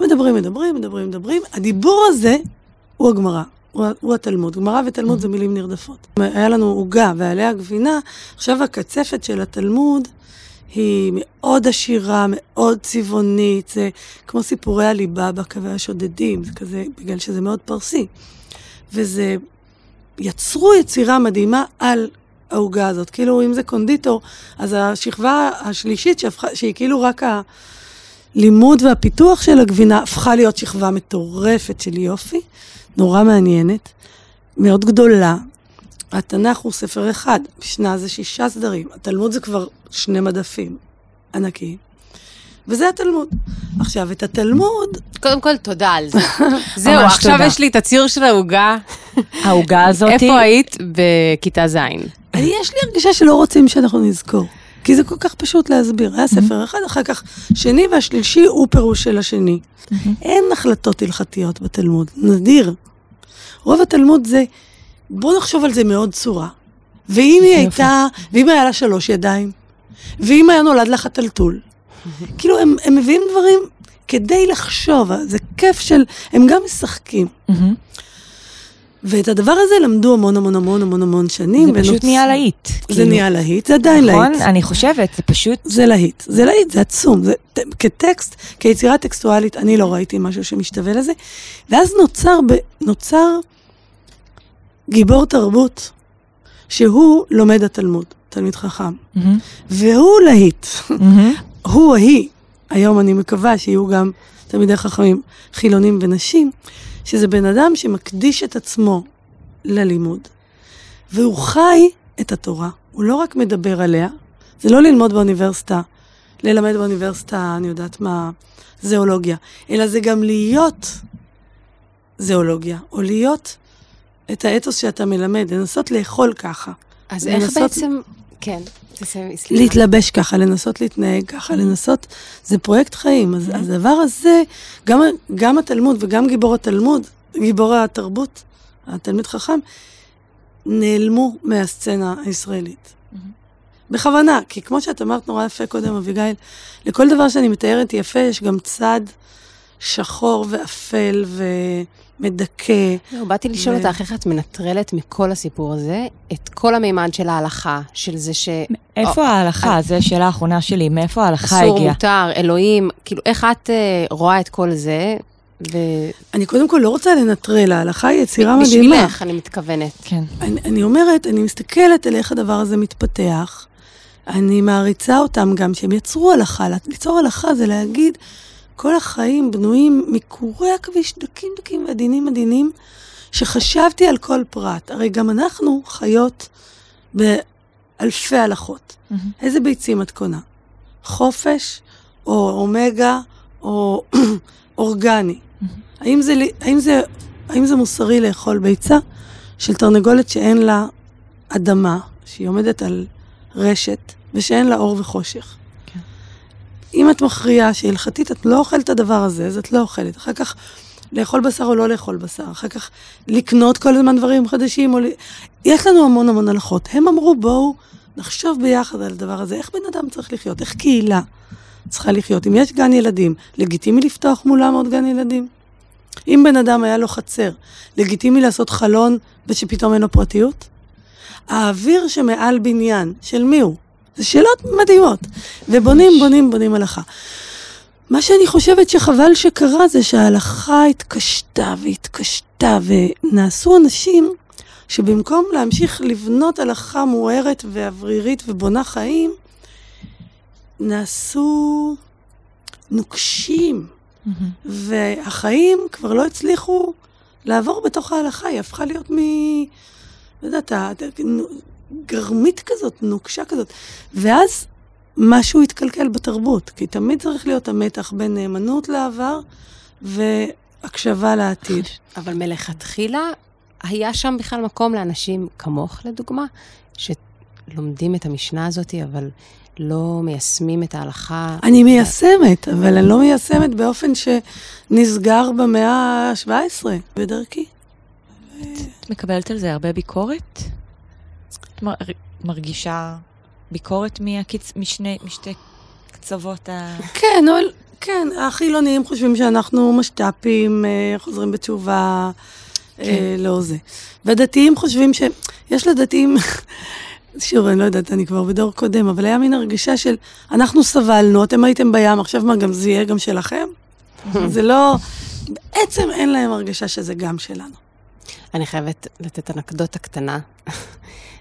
מדברים, מדברים, מדברים, מדברים. הדיבור הזה הוא הגמרא, הוא, הוא התלמוד. גמרא ותלמוד זה מילים נרדפות. היה לנו עוגה ועליה גבינה, עכשיו הקצפת של התלמוד היא מאוד עשירה, מאוד צבעונית, זה כמו סיפורי הליבה בקווי השודדים, זה כזה, בגלל שזה מאוד פרסי. וזה, יצרו יצירה מדהימה על העוגה הזאת. כאילו, אם זה קונדיטור, אז השכבה השלישית, שהפכה, שהיא כאילו רק הלימוד והפיתוח של הגבינה, הפכה להיות שכבה מטורפת של יופי, נורא מעניינת, מאוד גדולה. התנ"ך הוא ספר אחד, משנה זה שישה סדרים, התלמוד זה כבר שני מדפים ענקיים. וזה התלמוד. עכשיו, את התלמוד, קודם כל, תודה על זה. זהו, עכשיו תודה. יש לי את הציר של העוגה. העוגה הזאת... איפה היית? בכיתה ז'. יש לי הרגשה שלא רוצים שאנחנו נזכור. כי זה כל כך פשוט להסביר. היה ספר אחד, אחר כך שני והשלישי הוא פירוש של השני. אין החלטות הלכתיות בתלמוד, נדיר. רוב התלמוד זה, בואו נחשוב על זה מאוד צורה. ואם היא. הייתה, ואם היה לה שלוש ידיים, ואם היה נולד לה חתלתול. כאילו, הם, הם מביאים דברים כדי לחשוב, זה כיף של, הם גם משחקים. מהמם. ואת הדבר הזה למדו המון המון המון המון המון שנים. זה פשוט נהיה להיט. זה כאילו. נהיה להיט, זה עדיין נכון? להיט. אני חושבת, זה פשוט... זה להיט, זה להיט, זה עצום. זה, כטקסט, כיצירה טקסטואלית, אני לא ראיתי משהו שמשתווה לזה. ואז נוצר, ב, נוצר גיבור תרבות, שהוא לומד התלמוד. תלמיד חכם, והוא להיט, הוא היא, היום אני מקווה שיהיו גם תלמידי חכמים חילונים ונשים, שזה בן אדם שמקדיש את עצמו ללימוד, והוא חי את התורה, הוא לא רק מדבר עליה, זה לא ללמוד באוניברסיטה, ללמד באוניברסיטה, אני יודעת מה, זואולוגיה, אלא זה גם להיות זואולוגיה, או להיות את האתוס שאתה מלמד, לנסות לאכול ככה. אז איך לנסות- בעצם, כן, תסיימי, סליחה. להתלבש ככה, לנסות להתנהג ככה, לנסות, זה פרויקט חיים. אז הדבר הזה, גם, גם התלמוד וגם גיבור התלמוד, גיבור התרבות, התלמיד חכם, נעלמו מהסצנה הישראלית. בכוונה, כי כמו שאת אמרת נורא יפה קודם, אביגיל, לכל דבר שאני מתארת יפה, יש גם צד שחור ואפל ומדכא. לא, באתי לשאול ו- אותך איך את מנטרלת מכל הסיפור הזה את כל המימד של ההלכה, של זה שאסור, איפה ההלכה? זו שאלה האחרונה שלי, מאיפה ההלכה הגיעה? מותר, אלוהים, כאילו, איך את אה, רואה את כל זה? ו... אני קודם כל לא רוצה לנטרל, ההלכה היא יצירה מדהימה. בשבילך, אני מתכוונת. כן. אני, אני אומרת, אני מסתכלת על איך הדבר הזה מתפתח. אני מעריצה אותם גם שהם יצרו הלכה. ליצור הלכה זה להגיד, כל החיים בנויים מקורי הכביש דקים דקים ועדינים עדינים, שחשבתי על כל פרט. הרי גם אנחנו חיות באלפי הלכות. איזה ביצים את קונה? חופש, או אומגה, או אורגני. האם זה, האם, זה, האם זה מוסרי לאכול ביצה של תרנגולת שאין לה אדמה, שהיא עומדת על רשת, ושאין לה אור וחושך? אם את מכריעה שהלכתית את לא אוכלת את הדבר הזה, אז את לא אוכלת. אחר כך לאכול בשר או לא לאכול בשר. אחר כך לקנות כל הזמן דברים חדשים. או... יש לנו המון המון הלכות. הם אמרו, בואו נחשוב ביחד על הדבר הזה. איך בן אדם צריך לחיות? איך קהילה צריכה לחיות? אם יש גן ילדים, לגיטימי לפתוח מולם עוד גן ילדים? אם בן אדם היה לו חצר, לגיטימי לעשות חלון ושפתאום אין לו פרטיות? האוויר שמעל בניין, של מי הוא? זה שאלות מדהימות. ובונים, בונים, בונים הלכה. מה שאני חושבת שחבל שקרה זה שההלכה התקשתה והתקשתה, ונעשו אנשים שבמקום להמשיך לבנות הלכה מוארת ואוורירית ובונה חיים, נעשו נוקשים. והחיים כבר לא הצליחו לעבור בתוך ההלכה, היא הפכה להיות מ... לא יודעת, גרמית כזאת, נוקשה כזאת. ואז משהו התקלקל בתרבות, כי תמיד צריך להיות המתח בין נאמנות לעבר והקשבה לעתיד. אבל מלכתחילה, היה שם בכלל מקום לאנשים כמוך, לדוגמה, שלומדים את המשנה הזאת, אבל לא מיישמים את ההלכה. אני מיישמת, אבל אני לא מיישמת באופן שנסגר במאה ה-17 בדרכי. את מקבלת על זה הרבה ביקורת? את מר- מרגישה ביקורת מהקיצ... משני, משתי קצוות ה... כן, אבל, כן, החילונים חושבים שאנחנו משת"פים, אה, חוזרים בתשובה, אה, לא זה. והדתיים חושבים ש... יש לדתיים, שוב, אני לא יודעת, אני כבר בדור קודם, אבל היה מין הרגשה של, אנחנו סבלנו, אתם הייתם בים, עכשיו מה, גם זה יהיה גם שלכם? זה לא... בעצם אין להם הרגשה שזה גם שלנו. אני חייבת לתת אנקדוטה קטנה,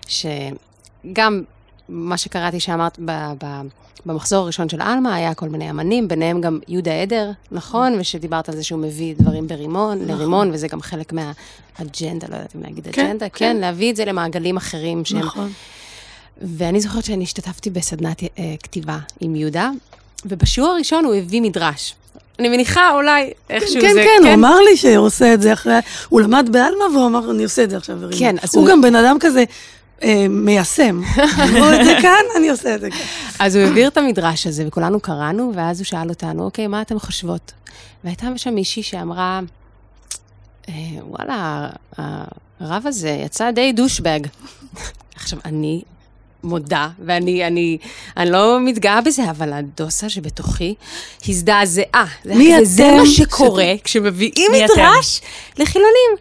שגם מה שקראתי שאמרת ב, ב, במחזור הראשון של עלמה, היה כל מיני אמנים, ביניהם גם יהודה עדר, נכון? ושדיברת על זה שהוא מביא דברים ברימון, נכון. לרימון, וזה גם חלק מהאג'נדה, לא יודעת אם להגיד כן, אג'נדה, כן. כן, להביא את זה למעגלים אחרים שהם... נכון. ואני זוכרת שאני השתתפתי בסדנת אה, כתיבה עם יהודה, ובשיעור הראשון הוא הביא מדרש. אני מניחה אולי איכשהו כן, זה... כן, הוא אמר לי שהוא עושה את זה אחרי... הוא למד בעלמא והוא אמר, אני עושה את זה עכשיו. כן, אז הוא הוא- גם בן אדם כזה מיישם. אמרו את זה כאן, אני עושה את זה כאן. אז הוא העביר את המדרש הזה, וכולנו קראנו, ואז הוא שאל אותנו, אוקיי, מה אתם חושבות? והייתה שם מישהי שאמרה, "אה, וואלה, הרב הזה יצא די דושבג. עכשיו, אני מודה, ואני אני, אני לא מתגאה בזה, אבל הדוסה שבתוכי הזדעזעה. מי כזה, זה אתם מה שקורה כשמביאים מי אתם? מדרש לחילונים.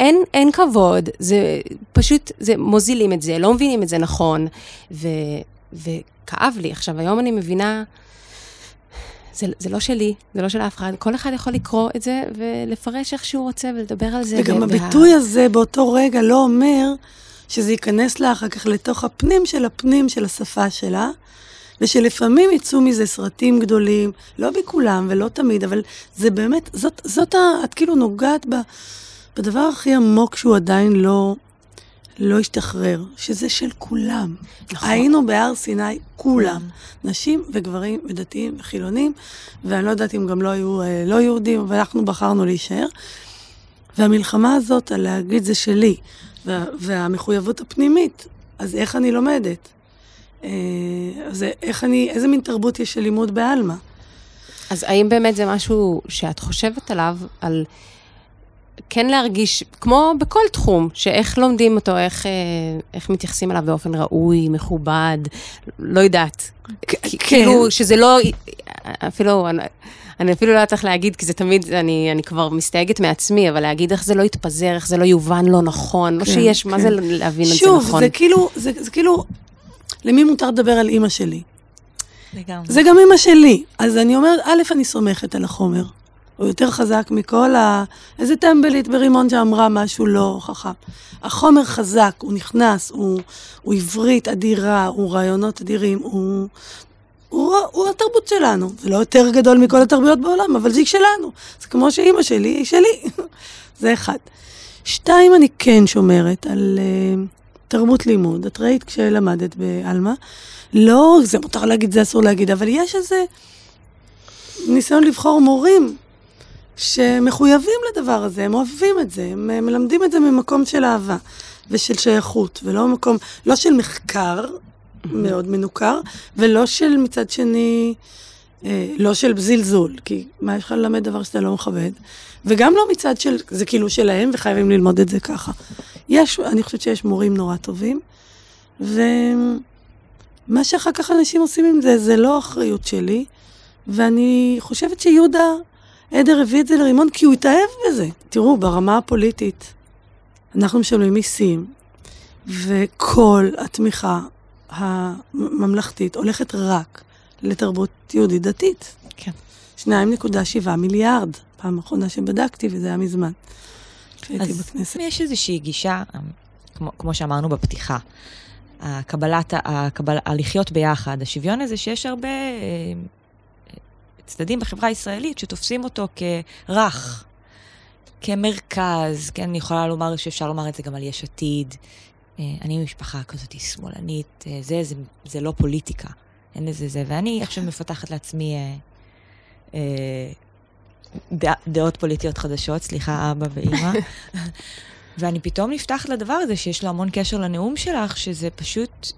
אין, אין כבוד, זה פשוט, זה מוזילים את זה, לא מבינים את זה נכון, ו, וכאב לי. עכשיו, היום אני מבינה, זה, זה לא שלי, זה לא של אף אחד, כל אחד יכול לקרוא את זה ולפרש איך שהוא רוצה ולדבר על זה. וגם וה- הביטוי הזה באותו רגע לא אומר שזה ייכנס לה אחר כך לתוך הפנים של הפנים של השפה שלה, ושלפעמים יצאו מזה סרטים גדולים, לא בכולם ולא תמיד, אבל זה באמת, זאת, זאת ה... את כאילו נוגעת ב, בדבר הכי עמוק שהוא עדיין לא, לא השתחרר, שזה של כולם. נכון. היינו בהר סיני כולם, נשים וגברים ודתיים וחילונים, ואני לא יודעת אם גם לא היו אה, לא יהודים, אבל אנחנו בחרנו להישאר. והמלחמה הזאת על להגיד זה שלי, וה, והמחויבות הפנימית, אז איך אני לומדת? אה, אז איך אני, איזה מין תרבות יש של לימוד בעלמא? אז האם באמת זה משהו שאת חושבת עליו, על כן להרגיש, כמו בכל תחום, שאיך לומדים אותו, איך, אה, איך מתייחסים אליו באופן ראוי, מכובד, לא יודעת. כן. כאילו, שזה לא, אפילו, אני אפילו לא צריך להגיד, כי זה תמיד, אני, אני כבר מסתייגת מעצמי, אבל להגיד איך זה לא יתפזר, איך זה לא יובן לא נכון, כן, לא שיש, כן. מה זה להבין את זה נכון. שוב, זה כאילו, זה, זה כאילו, למי מותר לדבר על אימא שלי? לגמרי. זה גם אימא שלי. אז אני אומרת, א', אני סומכת על החומר. הוא יותר חזק מכל ה... איזה טמבלית ברימון שאמרה משהו לא חכם. החומר חזק, הוא נכנס, הוא, הוא עברית אדירה, הוא רעיונות אדירים, הוא, הוא, הוא התרבות שלנו. זה לא יותר גדול מכל התרבויות בעולם, אבל זה שלנו. זה כמו שאימא שלי היא שלי. זה אחד. שתיים, אני כן שומרת על uh, תרבות לימוד. את ראית כשלמדת בעלמה, לא, זה מותר להגיד, זה אסור להגיד, אבל יש איזה ניסיון לבחור מורים שמחויבים לדבר הזה, הם אוהבים את זה, הם מלמדים את זה ממקום של אהבה ושל שייכות, ולא מקום, לא של מחקר מאוד מנוכר, ולא של מצד שני, אה, לא של זלזול, כי מה יש לך ללמד דבר שאתה לא מכבד, וגם לא מצד של, זה כאילו שלהם וחייבים ללמוד את זה ככה. יש, אני חושבת שיש מורים נורא טובים, ומה שאחר כך אנשים עושים עם זה, זה לא אחריות שלי, ואני חושבת שיהודה... עדר הביא את זה לרימון כי הוא התאהב בזה. תראו, ברמה הפוליטית, אנחנו משלמים מיסים, וכל התמיכה הממלכתית הולכת רק לתרבות יהודית דתית. כן. 2.7 מיליארד, פעם אחרונה שבדקתי, וזה היה מזמן, כשהייתי בכנסת. יש איזושהי גישה, כמו, כמו שאמרנו בפתיחה, הקבלת, הקבל, הלחיות ביחד, השוויון הזה שיש הרבה אה, צדדים בחברה הישראלית שתופסים אותו כרך, כמרכז, כן, אני יכולה לומר שאפשר לומר את זה גם על יש עתיד. אה, אני משפחה כזאת שמאלנית, אה, זה, זה, זה לא פוליטיקה, אין לזה זה, ואני עכשיו מפתחת לעצמי אה, אה, דע, דעות פוליטיות חדשות, סליחה, אבא ואימא. ואני פתאום נפתחת לדבר הזה שיש לו המון קשר לנאום שלך, שזה פשוט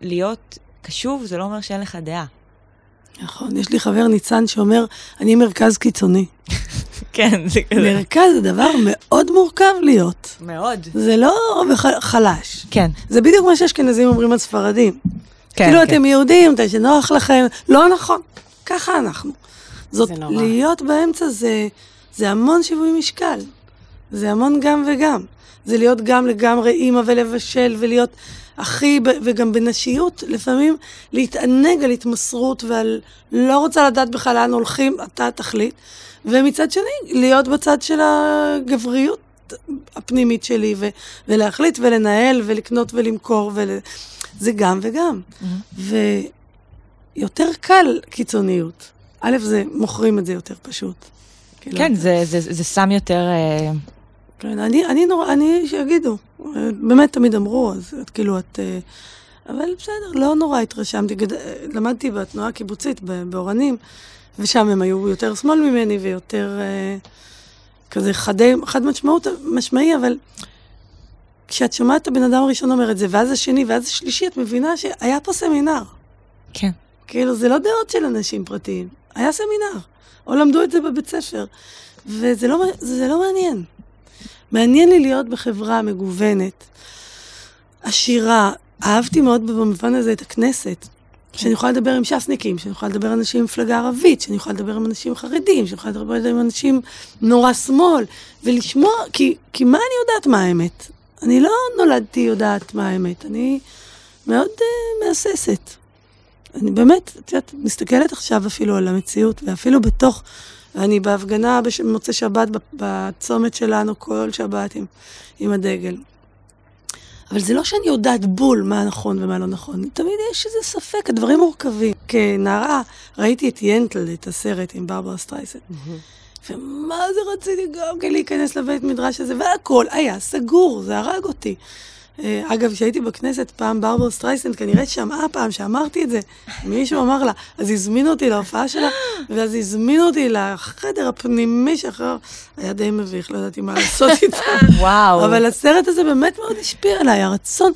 להיות קשוב, זה לא אומר שאין לך דעה. נכון, יש לי חבר ניצן שאומר, אני מרכז קיצוני. כן, זה כזה. מרכז זה דבר מאוד מורכב להיות. מאוד. זה לא חלש. כן. זה בדיוק מה שאשכנזים אומרים על ספרדים. כן, כאילו כן. אתם יהודים, שנוח לכם, לא נכון. ככה אנחנו. זאת, להיות באמצע זה, זה המון שיווי משקל. זה המון גם וגם. זה להיות גם לגמרי אימא ולבשל ולהיות הכי, וגם בנשיות, לפעמים להתענג על התמסרות ועל לא רוצה לדעת בכלל לאן הולכים, אתה תחליט. ומצד שני, להיות בצד של הגבריות הפנימית שלי, ו- ולהחליט ולנהל ולקנות ולמכור, ול... זה גם וגם. Mm-hmm. ויותר קל קיצוניות. א', זה, מוכרים את זה יותר פשוט. כאילו, כן, זה, זה, זה שם יותר... אה, כן, אני, אני נורא, אני, שיגידו. באמת תמיד אמרו, אז את כאילו, את... אה, אבל בסדר, לא נורא התרשמתי. גד... למדתי בתנועה הקיבוצית באורנים, ושם הם היו יותר שמאל ממני ויותר אה, כזה חדי, חד משמעות, משמעי, אבל כשאת שומעת את הבן אדם הראשון אומר את זה, ואז השני, ואז השלישי, את מבינה שהיה פה סמינר. כן. כאילו, זה לא דעות של אנשים פרטיים, היה סמינר. או למדו את זה בבית ספר. וזה לא, לא מעניין. מעניין לי להיות בחברה מגוונת, עשירה. אהבתי מאוד במובן הזה את הכנסת. כן. שאני יכולה לדבר עם ש"סניקים, שאני יכולה לדבר עם אנשים ממפלגה ערבית, שאני יכולה לדבר עם אנשים חרדים, שאני יכולה לדבר עם אנשים נורא שמאל, ולשמוע, כי, כי מה אני יודעת מה האמת? אני לא נולדתי יודעת מה האמת, אני מאוד uh, מהססת. אני באמת, את יודעת, מסתכלת עכשיו אפילו על המציאות, ואפילו בתוך אני בהפגנה במוצאי שבת בצומת שלנו כל שבת עם, עם הדגל. אבל זה לא שאני יודעת בול מה נכון ומה לא נכון. תמיד יש איזה ספק, הדברים מורכבים. כנערה ראיתי את ינטל, את הסרט עם ברברה סטרייסנד. ומה זה רציתי גם כן להיכנס לבית מדרש הזה, והכל היה סגור, זה הרג אותי. אה, אגב, כשהייתי בכנסת, פעם ברברה סטרייסנד כנראה שמעה פעם שאמרתי את זה, מישהו אמר לה, אז הזמינו אותי להופעה שלה, ואז הזמינו אותי לחדר הפנימי שאחר היה די מביך, לא ידעתי מה לעשות איתה. וואו. אבל הסרט הזה באמת מאוד השפיע עליי, הרצון,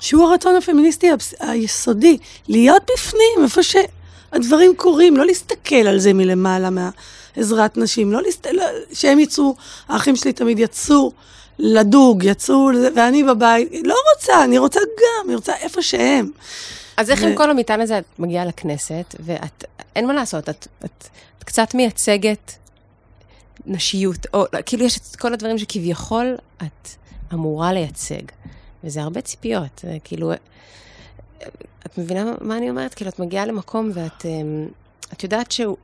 שהוא הרצון הפמיניסטי היסודי, להיות בפנים, איפה שהדברים קורים, לא להסתכל על זה מלמעלה מהעזרת נשים, לא להסתכל, לא, שהם יצאו, האחים שלי תמיד יצאו. לדוג, יצאו, ואני בבית, לא רוצה, אני רוצה גם, אני רוצה איפה שהם. אז איך ו... עם כל המטען הזה את מגיעה לכנסת, ואת, אין מה לעשות, את, את, את קצת מייצגת נשיות, או כאילו יש את כל הדברים שכביכול את אמורה לייצג, וזה הרבה ציפיות, כאילו, את מבינה מה אני אומרת? כאילו, את מגיעה למקום ואת אמ, את יודעת שהוא...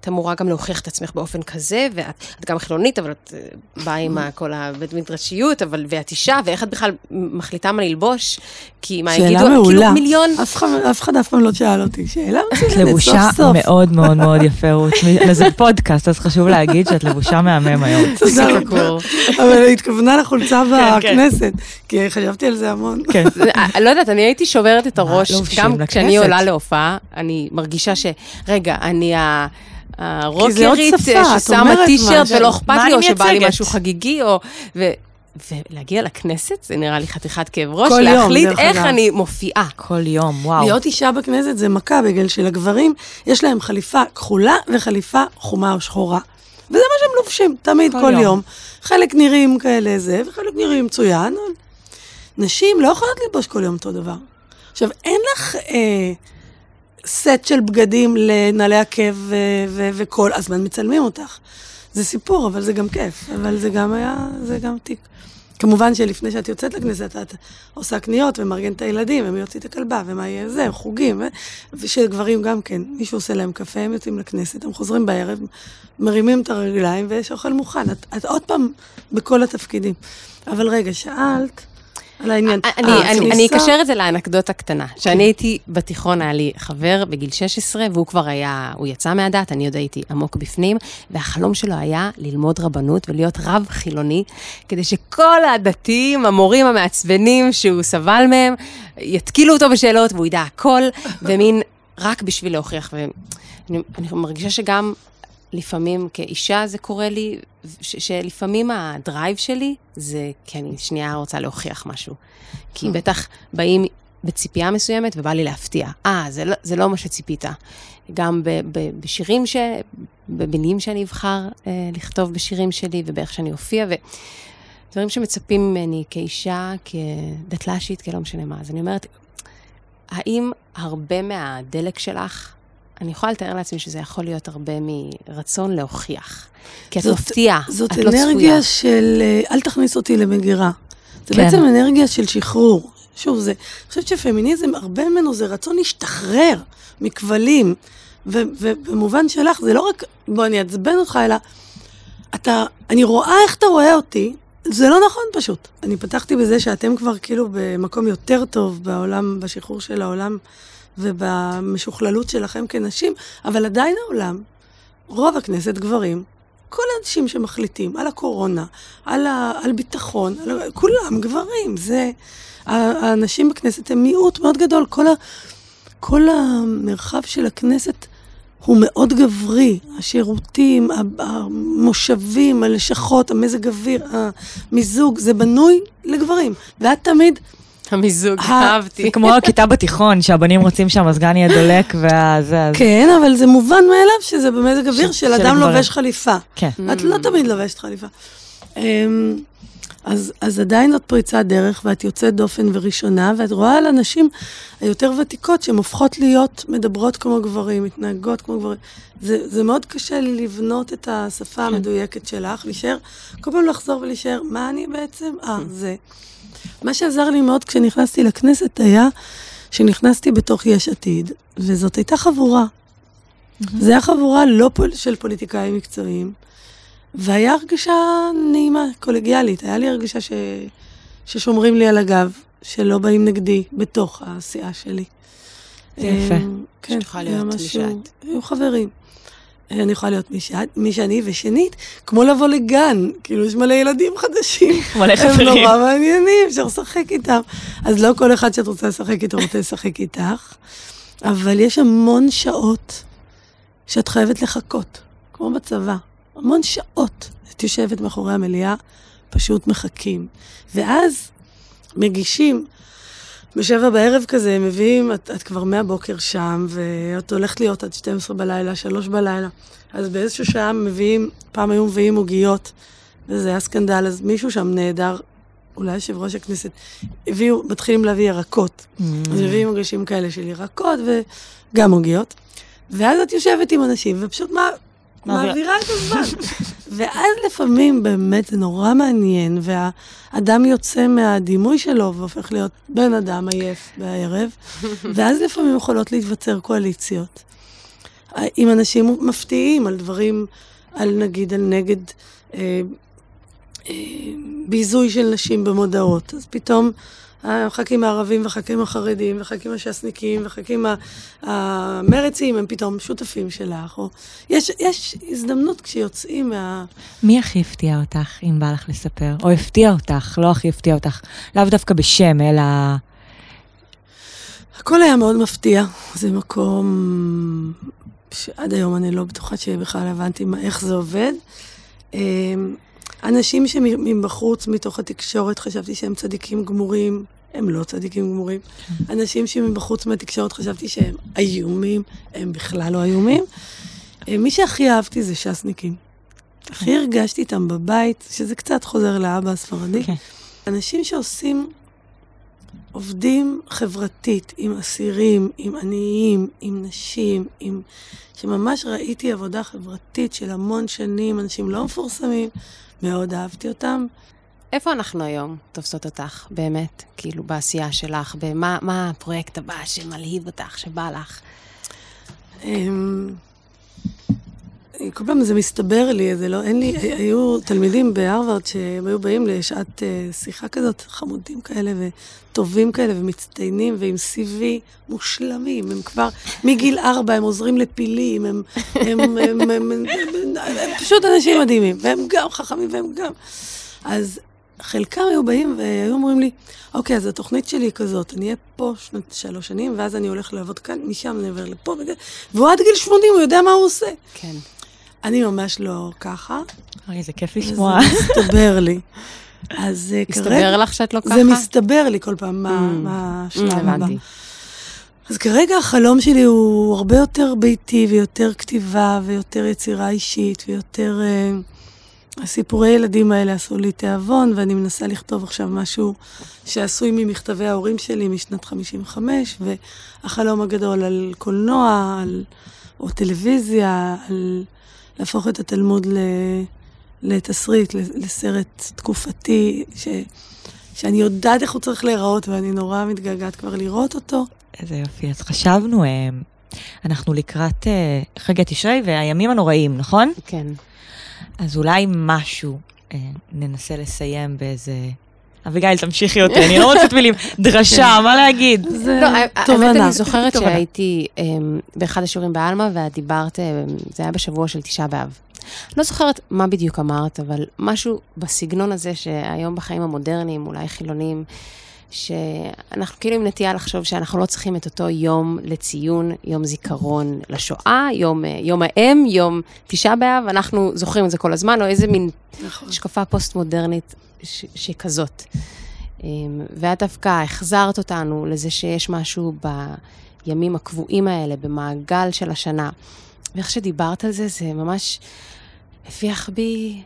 את אמורה גם להוכיח את עצמך באופן כזה, ואת גם חילונית, אבל את אה, באה עם כל הבית מדרשיות, אבל ואת אישה, ואיך את בכלל מחליטה מה ללבוש? כי מה יגידו, שאלה מעולה. כאילו מיליון... אף אחד, אף אחד אף פעם לא שאל אותי. שאלה מצוינת, סוף סוף. לבושה מאוד מאוד מאוד יפה, רות. זה פודקאסט, אז חשוב להגיד שאת לבושה מהמם היום. תודה רבה. אבל התכוונה לחולצה כן, כן. בכנסת, כי חשבתי על זה המון. כן. אה, לא יודעת, אני הייתי שוברת את הראש, גם כשאני עולה להופעה, אני מרגישה ש... רגע, אני ה... הרוקרית ששמה טישרט ולא אכפת לי, או שבא לי משהו חגיגי, או... ולהגיע לכנסת, זה נראה לי חתיכת כאב ראש, כל להחליט יום, איך אני מופיעה. כל יום, וואו. להיות אישה בכנסת זה מכה, בגלל שלגברים יש להם חליפה כחולה וחליפה חומה או שחורה. וזה מה שהם לובשים, תמיד, כל, כל יום. יום. חלק נראים כאלה זה, וחלק נראים מצוין. נשים לא יכולות ללבוש כל יום אותו דבר. עכשיו, אין לך... אה, סט של בגדים לנעלי עקב וכל הזמן מצלמים אותך. זה סיפור, אבל זה גם כיף. אבל זה גם היה, זה גם תיק. כמובן שלפני שאת יוצאת לכנסת, את עושה קניות ומארגן את הילדים, ומי יוציא את הכלבה, ומה יהיה זה, חוגים, ושגברים גם כן, מישהו עושה להם קפה, הם יוצאים לכנסת, הם חוזרים בערב, מרימים את הרגליים, ויש אוכל מוכן. את, את עוד פעם בכל התפקידים. אבל רגע, שאלת, על העניין. אני אקשר את זה לאנקדוטה קטנה. כשאני הייתי בתיכון, היה לי חבר בגיל 16, והוא כבר היה, הוא יצא מהדת, אני עוד הייתי עמוק בפנים, והחלום שלו היה ללמוד רבנות ולהיות רב חילוני, כדי שכל הדתיים, המורים המעצבנים שהוא סבל מהם, יתקילו אותו בשאלות והוא ידע הכל, ומין רק בשביל להוכיח. ואני מרגישה שגם לפעמים כאישה זה קורה לי, ש- שלפעמים הדרייב שלי זה כי אני שנייה רוצה להוכיח משהו. כי hmm. בטח באים בציפייה מסוימת ובא לי להפתיע. אה, זה, לא, זה לא מה שציפית. גם ב, ב, בשירים, ש, במילים שאני אבחר אה, לכתוב בשירים שלי ובאיך שאני אופיע, ודברים שמצפים ממני כאישה, כדתל"שית, כלא משנה מה. אז אני אומרת, האם הרבה מהדלק שלך אני יכולה לתאר לעצמי שזה יכול להיות הרבה מרצון להוכיח. כי את מפתיעה, את לא צפויה. זאת אנרגיה של אה, אל תכניס אותי למגירה. זה כן. בעצם אנרגיה של שחרור. שוב, זה, אני חושבת שפמיניזם, הרבה ממנו זה רצון להשתחרר מכבלים. ובמובן שלך, זה לא רק, בוא אני אעצבן אותך, אלא אתה, אני רואה איך אתה רואה אותי, זה לא נכון פשוט. אני פתחתי בזה שאתם כבר כאילו במקום יותר טוב בעולם, בשחרור של העולם ובמשוכללות שלכם כנשים, אבל עדיין העולם, רוב הכנסת גברים, כל האנשים שמחליטים על הקורונה, על, ה, על ביטחון, על, כולם גברים. זה, האנשים בכנסת הם מיעוט מאוד גדול. כל, ה, כל המרחב של הכנסת הוא מאוד גברי. השירותים, המושבים, הלשכות, המזג אוויר, המיזוג, זה בנוי לגברים. ואת תמיד... המיזוג, אהבתי. זה כמו הכיתה בתיכון, שהבנים רוצים שהמזגן יהיה דולק והזה. כן, אבל זה מובן מאליו שזה במזג אוויר של אדם לובש חליפה. כן. את לא תמיד לובשת חליפה. אמ, אז, אז עדיין זאת פריצת דרך, ואת יוצאת דופן וראשונה, ואת רואה על הנשים היותר ותיקות שהן הופכות להיות מדברות כמו גברים, מתנהגות כמו גברים. זה, זה מאוד קשה לי לבנות את השפה כן. המדויקת שלך, להישאר, כל פעם לחזור ולהישאר, מה אני בעצם? אה, זה. מה שעזר לי מאוד כשנכנסתי לכנסת היה שנכנסתי בתוך יש עתיד, וזאת הייתה חבורה. Mm-hmm. זו הייתה חבורה לא פול, של פוליטיקאים מקצועיים, והיה הרגשה נעימה, קולגיאלית. היה לי הרגשה ש... ששומרים לי על הגב. שלא באים נגדי בתוך העשייה שלי. יפה. אמ, כן, שתוכל היה להיות מי משהו- שאת. היו חברים. אני יכולה להיות מי שאת- מי שאני, ושנית, כמו לבוא לגן, כאילו יש מלא ילדים חדשים. מלא הם חברים. נורא מעניינים, אפשר לשחק איתם. אז לא כל אחד שאת רוצה לשחק איתו רוצה לשחק איתך, אבל יש המון שעות שאת חייבת לחכות, כמו בצבא. המון שעות. את יושבת מאחורי המליאה, פשוט מחכים. ואז מגישים, בשבע בערב כזה, הם מביאים, את, את כבר מהבוקר שם, ואת הולכת להיות עד 12 בלילה, 3 בלילה. אז באיזשהו שעה מביאים, פעם היו מביאים עוגיות, וזה היה סקנדל, אז מישהו שם נהדר, אולי יושב ראש הכנסת, הביאו, מתחילים להביא ירקות. Mm. אז מביאים מגשים כאלה של ירקות וגם עוגיות. ואז את יושבת עם אנשים ופשוט מה, מעבירה. את הזמן. ואז לפעמים באמת זה נורא מעניין, והאדם יוצא מהדימוי שלו והופך להיות בן אדם עייף בערב, ואז לפעמים יכולות להיווצר קואליציות. עם אנשים מפתיעים על דברים, על נגיד, על נגד אה, אה, ביזוי של נשים במודעות. אז פתאום הח"כים הערבים והח"כים החרדים והח"כים הש"סניקים והח"כים המרצים הם פתאום שותפים שלך. או... יש, יש הזדמנות כשיוצאים מה... מי הכי הפתיע אותך, אם בא לך לספר? או הפתיע אותך, לא הכי הפתיע אותך, לאו דווקא בשם, אלא... הכל היה מאוד מפתיע. זה מקום שעד היום אני לא בטוחה שבכלל הבנתי מה, איך זה עובד. אנשים שמבחוץ, מתוך התקשורת, חשבתי שהם צדיקים גמורים, הם לא צדיקים גמורים. אנשים שמבחוץ מהתקשורת חשבתי שהם איומים, הם בכלל לא איומים. אה, מי שהכי אהבתי זה ש"סניקים. הכי הרגשתי איתם בבית, שזה קצת חוזר לאבא הספרדי. כן. אנשים שעושים, עובדים חברתית עם אסירים, עם עניים, עם נשים, עם... שממש ראיתי עבודה חברתית של המון שנים, אנשים לא מפורסמים, מאוד אהבתי אותם. איפה אנחנו היום תופסות אותך, באמת? כאילו, בעשייה שלך, במה מה הפרויקט הבא שמלהיב אותך, שבא לך? כל פעם זה מסתבר לי, זה לא, אין לי, היו תלמידים בהרווארד שהם היו באים לשעת אה, שיחה כזאת, חמודים כאלה וטובים כאלה ומצטיינים ועם CV מושלמים, הם כבר מגיל ארבע, הם עוזרים לפילים, הם, הם, הם, הם, הם, הם, הם, הם פשוט אנשים מדהימים, והם גם חכמים והם גם. אז חלקם היו באים והיו אומרים לי, אוקיי, אז התוכנית שלי היא כזאת, אני אהיה פה שנת שלוש שנים, ואז אני הולך לעבוד כאן, משם אני עובר לפה, וזה, והוא עד גיל 80, הוא יודע מה הוא עושה. כן. אני ממש לא ככה, אוי, זה כיף לשמוע. מסתבר לי. אז אה, כרגע... הסתבר לך שאת לא ככה? זה מסתבר לי כל פעם מה, Mm. Mm, השלב הבא. אז כרגע החלום שלי הוא הרבה יותר ביתי ויותר כתיבה ויותר יצירה אישית ויותר... אה, הסיפורי ילדים האלה עשו לי תיאבון, ואני מנסה לכתוב עכשיו משהו שעשוי ממכתבי ההורים שלי משנת 55, והחלום הגדול על קולנוע, על, או טלוויזיה, על להפוך את התלמוד ל, לתסריט, לסרט תקופתי, ש, שאני יודעת איך הוא צריך להיראות, ואני נורא מתגעגעת כבר לראות אותו. איזה יופי. אז חשבנו, אה, אנחנו לקראת אה, חגי תשרי והימים הנוראים, נכון? כן. אז אולי משהו אה, ננסה לסיים באיזה... אביגיל, תמשיכי אותי, אני לא מוצאת מילים. דרשה, מה להגיד? זה לא, האמת, תובנה. אני זוכרת. שהייתי אמ, באחד השיעורים בעלמא, ואת דיברת, אמ, זה היה בשבוע של תשעה באב. לא זוכרת מה בדיוק אמרת, אבל משהו בסגנון הזה שהיום בחיים המודרניים, אולי חילונים, שאנחנו כאילו עם נטייה לחשוב שאנחנו לא צריכים את אותו יום לציון, יום זיכרון לשואה, יום, אה, יום האם, יום תשעה באב, אנחנו זוכרים את זה כל הזמן, או איזה מין נכון. השקפה פוסט-מודרנית ש- שכזאת. אמ, ואת דווקא החזרת אותנו לזה שיש משהו בימים הקבועים האלה, במעגל של השנה. ואיך שדיברת על זה, זה ממש הפיח בי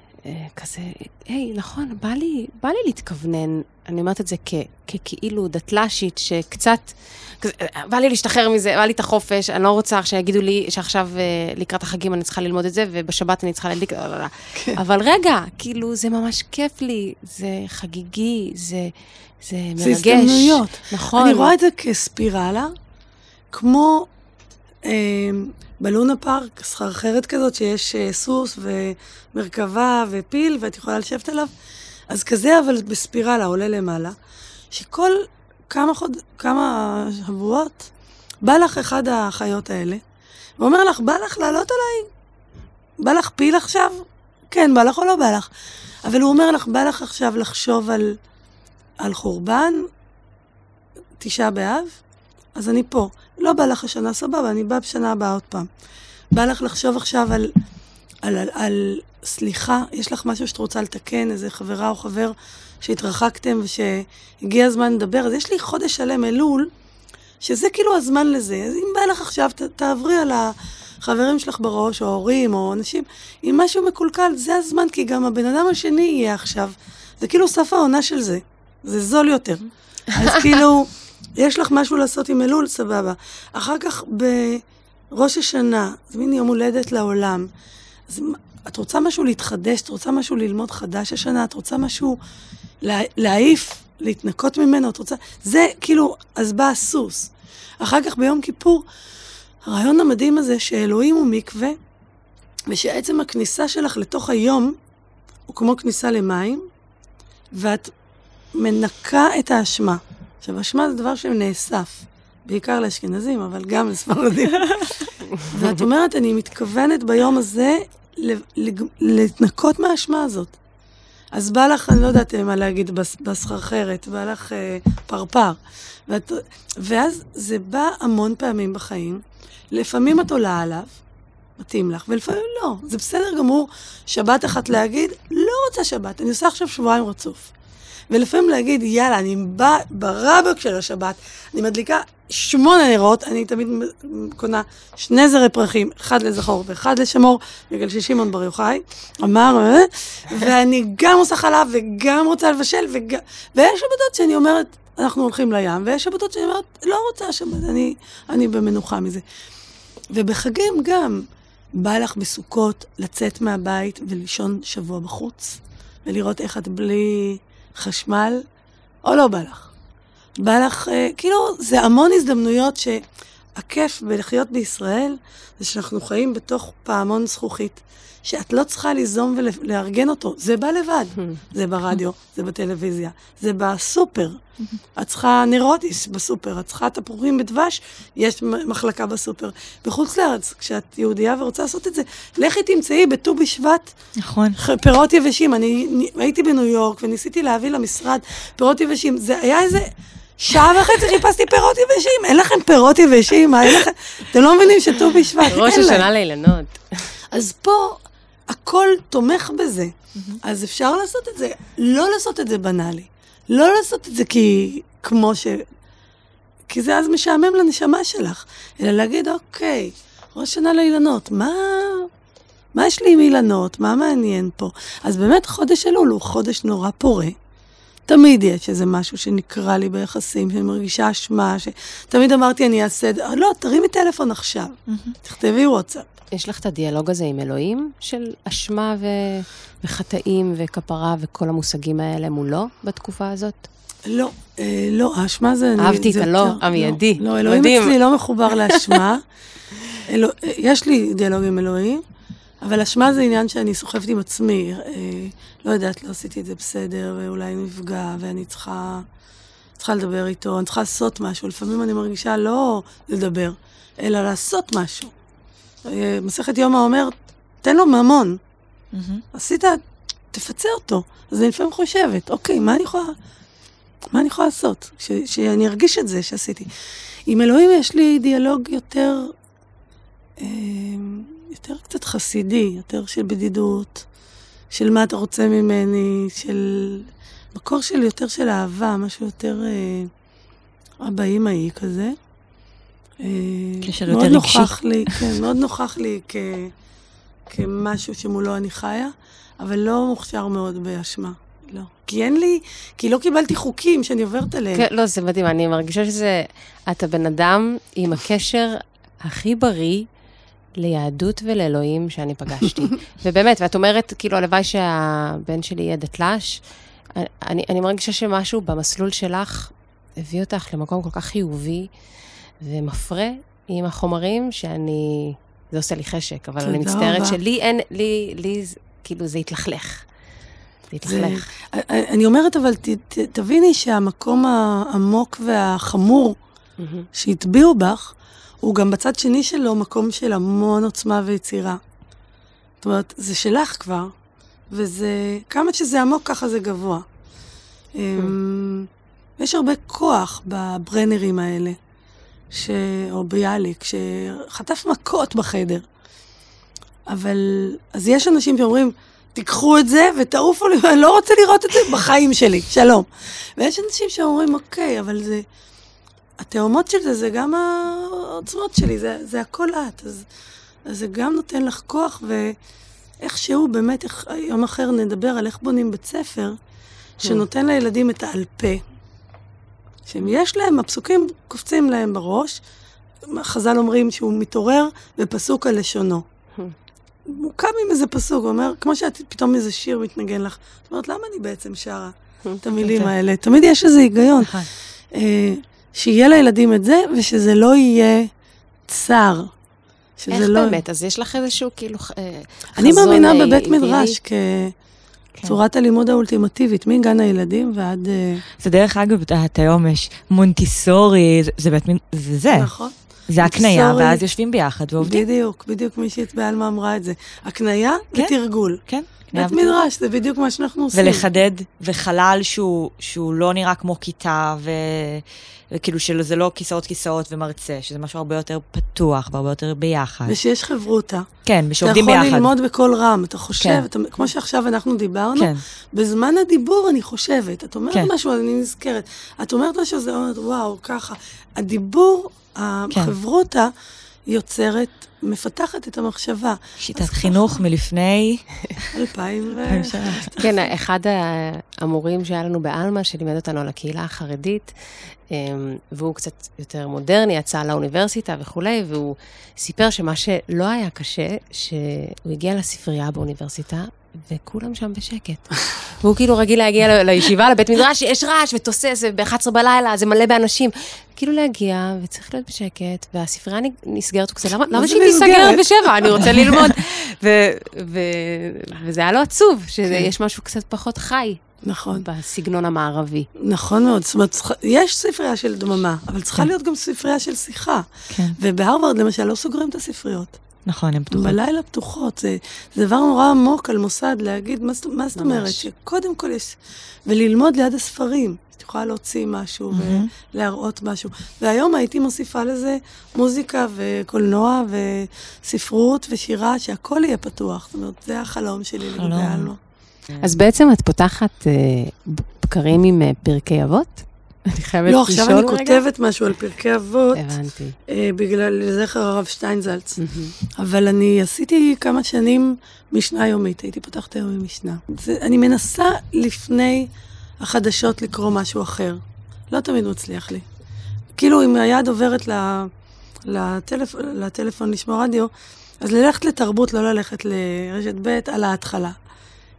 כזה, היי, נכון, בא לי, בא לי להתכוונן, אני אומרת את זה כ, ככאילו דתל"שית, שקצת, כזה, אה, בא לי להשתחרר מזה, בא לי את החופש, אני לא רוצה שיגידו לי שעכשיו אה, לקראת החגים אני צריכה ללמוד את זה, ובשבת אני צריכה להדליק, לא, לא, לא. כן. אבל רגע, כאילו, זה ממש כיף לי, זה חגיגי, זה, זה מרגש. זה הזדמנויות. נכון. אני רואה את זה כספירלה, כמו אה, בלונה פארק, סחרחרת כזאת, שיש אה, סוס ומרכבה ופיל, ואת יכולה לשבת עליו. אז כזה, אבל בספירלה, עולה למעלה, שכל כמה, חוד... כמה שבועות, בא לך אחד החיות האלה, ואומר לך, בא לך לעלות עליי? בא לך פיל עכשיו? כן, בא לך או לא בא לך? אבל הוא אומר לך, בא לך עכשיו לחשוב על, על חורבן, תשעה באב, אז אני פה. לא בא לך השנה, סבבה, אני בא בשנה הבאה עוד פעם. בא לך לחשוב עכשיו על, על, על, על סליחה, יש לך משהו שאת רוצה לתקן, איזה חברה או חבר שהתרחקתם ושהגיע הזמן לדבר, אז יש לי חודש שלם אלול, שזה כאילו הזמן לזה. אז אם בא לך עכשיו, ת, תעברי על החברים שלך בראש, או הורים, או אנשים, אם משהו מקולקל, זה הזמן, כי גם הבן אדם השני יהיה עכשיו. זה כאילו סף העונה של זה. זה זול יותר. אז כאילו, יש לך משהו לעשות עם אלול, סבבה. אחר כך בראש השנה, זה מין יום הולדת לעולם. אז את רוצה משהו להתחדש, את רוצה משהו ללמוד חדש השנה, את רוצה משהו לה, להעיף, להתנקות ממנו, את רוצה... זה כאילו, אז בא הסוס. אחר כך ביום כיפור, הרעיון המדהים הזה שאלוהים הוא מקווה, ושעצם הכניסה שלך לתוך היום הוא כמו כניסה למים, ואת מנקה את האשמה. עכשיו, אשמה זה דבר שנאסף, בעיקר לאשכנזים, אבל גם לספרדים. ואת אומרת, אני מתכוונת ביום הזה להתנקות מהאשמה הזאת. אז בא לך, אני לא יודעת מה להגיד, בסחרחרת, בא לך אה, פרפר. ואת, ואז זה בא המון פעמים בחיים. לפעמים את עולה עליו, מתאים לך, ולפעמים לא. זה בסדר גמור שבת אחת להגיד, לא רוצה שבת, אני עושה עכשיו שבועיים רצוף. ולפעמים להגיד, יאללה, אני בא ברבק של השבת, אני מדליקה שמונה נרות, אני תמיד קונה שני זרי פרחים, אחד לזכור ואחד לשמור, בגלל ששמעון בר יוחאי אמר, אה, ואני גם עושה חלב וגם רוצה לבשל, וג... ויש שבתות שאני אומרת, אנחנו הולכים לים, ויש שבתות שאני אומרת, לא רוצה שבת, אני, אני במנוחה מזה. ובחגים גם, בא לך בסוכות לצאת מהבית ולישון שבוע בחוץ, ולראות איך את בלי חשמל, או לא בא לך. בא לך, אה, כאילו, זה המון הזדמנויות שהכיף בלחיות בישראל, זה שאנחנו חיים בתוך פעמון זכוכית, שאת לא צריכה ליזום ולארגן אותו, זה בא לבד. זה ברדיו, זה בטלוויזיה, זה בסופר. את צריכה נרוטיס בסופר, את צריכה תפוחים בדבש, יש מחלקה בסופר. בחוץ לארץ, כשאת יהודייה ורוצה לעשות את זה, לכי תמצאי בט"ו בשבט. נכון. פירות יבשים. אני הייתי בניו יורק וניסיתי להביא למשרד פירות יבשים. זה היה איזה... שעה וחצי חיפשתי פירות יבשים, אין לכם פירות יבשים? מה, אין לכם? אתם לא מבינים שט"ו בשבט, אין להם. ראש השנה לאילנות. אז פה הכל תומך בזה. אז אפשר לעשות את זה, לא לעשות את זה בנאלי. לא לעשות את זה כי כמו ש... כי זה אז משעמם לנשמה שלך, אלא להגיד, אוקיי, ראש שנה לאילנות, מה... מה יש לי עם אילנות? מה מעניין פה? אז באמת חודש אלול הוא חודש נורא פורה. תמיד יש איזה משהו שנקרא לי ביחסים, שאני מרגישה אשמה, שתמיד אמרתי אני אעשה את זה, לא, תרימי טלפון עכשיו, תכתבי וואטסאפ. יש לך את הדיאלוג הזה עם אלוהים, של אשמה ו... וחטאים וכפרה וכל המושגים האלה מולו בתקופה הזאת? לא, אה, לא, האשמה זה... אהבתי את הלא המיידי. לא, לא אלוהים מדהים. אצלי לא מחובר לאשמה. אלו, יש לי דיאלוג עם אלוהים, אבל אשמה זה עניין שאני סוחבת עם עצמי. אה, לא יודעת, לא עשיתי את זה בסדר, ואולי נפגע, ואני צריכה, צריכה לדבר איתו, אני צריכה לעשות משהו. לפעמים אני מרגישה לא לדבר, אלא לעשות משהו. מסכת יומא אומר, תן לו ממון. Mm-hmm. עשית, תפצה אותו. אז אני לפעמים חושבת, אוקיי, מה אני יכולה, מה אני יכולה לעשות? ש, שאני ארגיש את זה שעשיתי. עם אלוהים יש לי דיאלוג יותר, אה, יותר קצת חסידי, יותר של בדידות, של מה אתה רוצה ממני, של מקור של יותר של אהבה, משהו יותר אה, אבא אימאי כזה. אה, קשר יותר רגשי. נוכח לי, כן, מאוד נוכח לי כ, כמשהו שמולו אני חיה, אבל לא מוכשר מאוד באשמה. לא. כי אין לי, כי לא קיבלתי חוקים שאני עוברת עליהם. כן, לא, זה מדהים, אני מרגישה שזה, אתה בן אדם עם הקשר הכי בריא ליהדות ולאלוהים שאני פגשתי. ובאמת, ואת אומרת, כאילו, הלוואי שהבן שלי יהיה דתל"ש. אני, אני מרגישה שמשהו במסלול שלך הביא אותך למקום כל כך חיובי. ומפרה עם החומרים שאני, זה עושה לי חשק, אבל אני מצטערת שלי אין, לי, לי, כאילו זה התלכלך. להתלכלך. אני אומרת, אבל ת, ת, תביני שהמקום העמוק והחמור. שהטביעו בך, הוא גם בצד שני שלו מקום של המון עוצמה ויצירה. זאת אומרת, זה שלך כבר, וזה, כמה שזה עמוק, ככה זה גבוה. אמ, יש הרבה כוח בברנרים האלה, ש... או ביאליק, שחטף מכות בחדר. אבל, אז יש אנשים שאומרים, תיקחו את זה ותעופו לי, אני לא רוצה לראות את זה בחיים שלי, שלום. ויש אנשים שאומרים, אוקיי, אבל זה... התאומות של זה, זה גם העוצמות שלי, זה, זה הכל את. אז, אז זה גם נותן לך כוח, ואיכשהו באמת, איך, יום אחר נדבר על איך בונים בית ספר, שנותן לילדים את העל שאם יש להם, הפסוקים קופצים להם בראש, חז"ל אומרים שהוא מתעורר בפסוק על לשונו. הוא קם עם איזה פסוק, הוא אומר, כמו שאת פתאום איזה שיר מתנגן לך. את אומרת, למה אני בעצם שרה את המילים האלה? תמיד יש איזה היגיון. נכון. אה, שיהיה לילדים את זה, ושזה לא יהיה צר. איך לא... באמת? אז יש לך איזשהו כאילו אה, אני חזון, מאמינה אה, בבית? מדרש כן. כצורת הלימוד האולטימטיבית, מגן הילדים ועד... אה, זה דרך אגב, את היום יש מונטיסורי, זה- באמת, זה זה. נכון. זה הקנייה. ואז יושבים ביחד ועובדים. בדיוק, בדיוק מישהי בעלמה אמרה את זה. הקנייה כן. ותרגול. כן. בית מדרש, זה בדיוק מה שאנחנו עושים. ולחדד, וחלל שהוא, שהוא לא נראה כמו כיתה, ו... וכאילו שזה לא כיסאות כיסאות ומרצה, שזה משהו הרבה יותר פתוח והרבה יותר ביחד. ושיש חברותה. כן, אתה ושעובדים יכול ביחד. ללמוד בקול רם, אתה חושב, כן. אתה, כמו שעכשיו אנחנו דיברנו, כן, בזמן הדיבור אני חושבת. את אומרת כן. משהו, אני נזכרת. את אומרת משהו, אז אני אומרת, וואו, ככה. הדיבור, כן. החברותה, יוצרת, מפתחת את המחשבה. שיטת חינוך מלפני... אלפיים ו... כן, אחד המורים שהיה לנו בעלמה, שלימד אותנו על הקהילה החרדית, אמ, והוא קצת יותר מודרני, יצא לאוניברסיטה וכולי, והוא סיפר שמה שלא היה קשה, שהוא הגיע לספרייה באוניברסיטה, וכולם שם בשקט. והוא כאילו רגיל להגיע לישיבה, לבית מדרש, יש רעש ותוסס, ב-11 בלילה, זה מלא באנשים. כאילו להגיע, וצריך להיות בשקט, והספרייה נסגרת, הוא כזה, למה, שהיא תיסגר נסגרת?" בשבע? אני רוצה ללמוד. וזה היה לו עצוב, שיש משהו קצת פחות חי נכון, בסגנון המערבי. נכון מאוד. זאת אומרת, יש ספרייה של דממה, אבל צריכה כן. להיות גם ספרייה של שיחה. כן, ובהרווארד, למשל, לא סוגרים את הספריות. נכון, הן פתוחות. בלילה פתוחות. זה, זה דבר נורא עמוק על מוסד להגיד, מה, זאת- מה זאת ממש. אומרת? שקודם כל יש... וללמוד ליד הספרים. את יכולה להוציא משהו מהמם. ולהראות משהו. והיום הייתי מוסיפה לזה מוזיקה וקולנוע וספרות ושירה, שהכל יהיה פתוח. זאת אומרת, זה החלום שלי לגבי. עלמה. אז בעצם את פותחת אה, בקרים עם אה, פרקי אבות? אני חייבת לא, לשאול עכשיו אני רגע. כותבת משהו על פרקי אבות, הבנתי. אה, בגלל זכר הרב שטיינזלץ. אבל אני עשיתי כמה שנים משנה יומית, הייתי פותחת היום עם משנה. אני מנסה לפני החדשות לקרוא משהו אחר. לא תמיד מצליח לי. כאילו, אם היד עוברת לטלפון לשמוע רדיו, אז ללכת לתרבות, לא ללכת לרשת ב' על ההתחלה.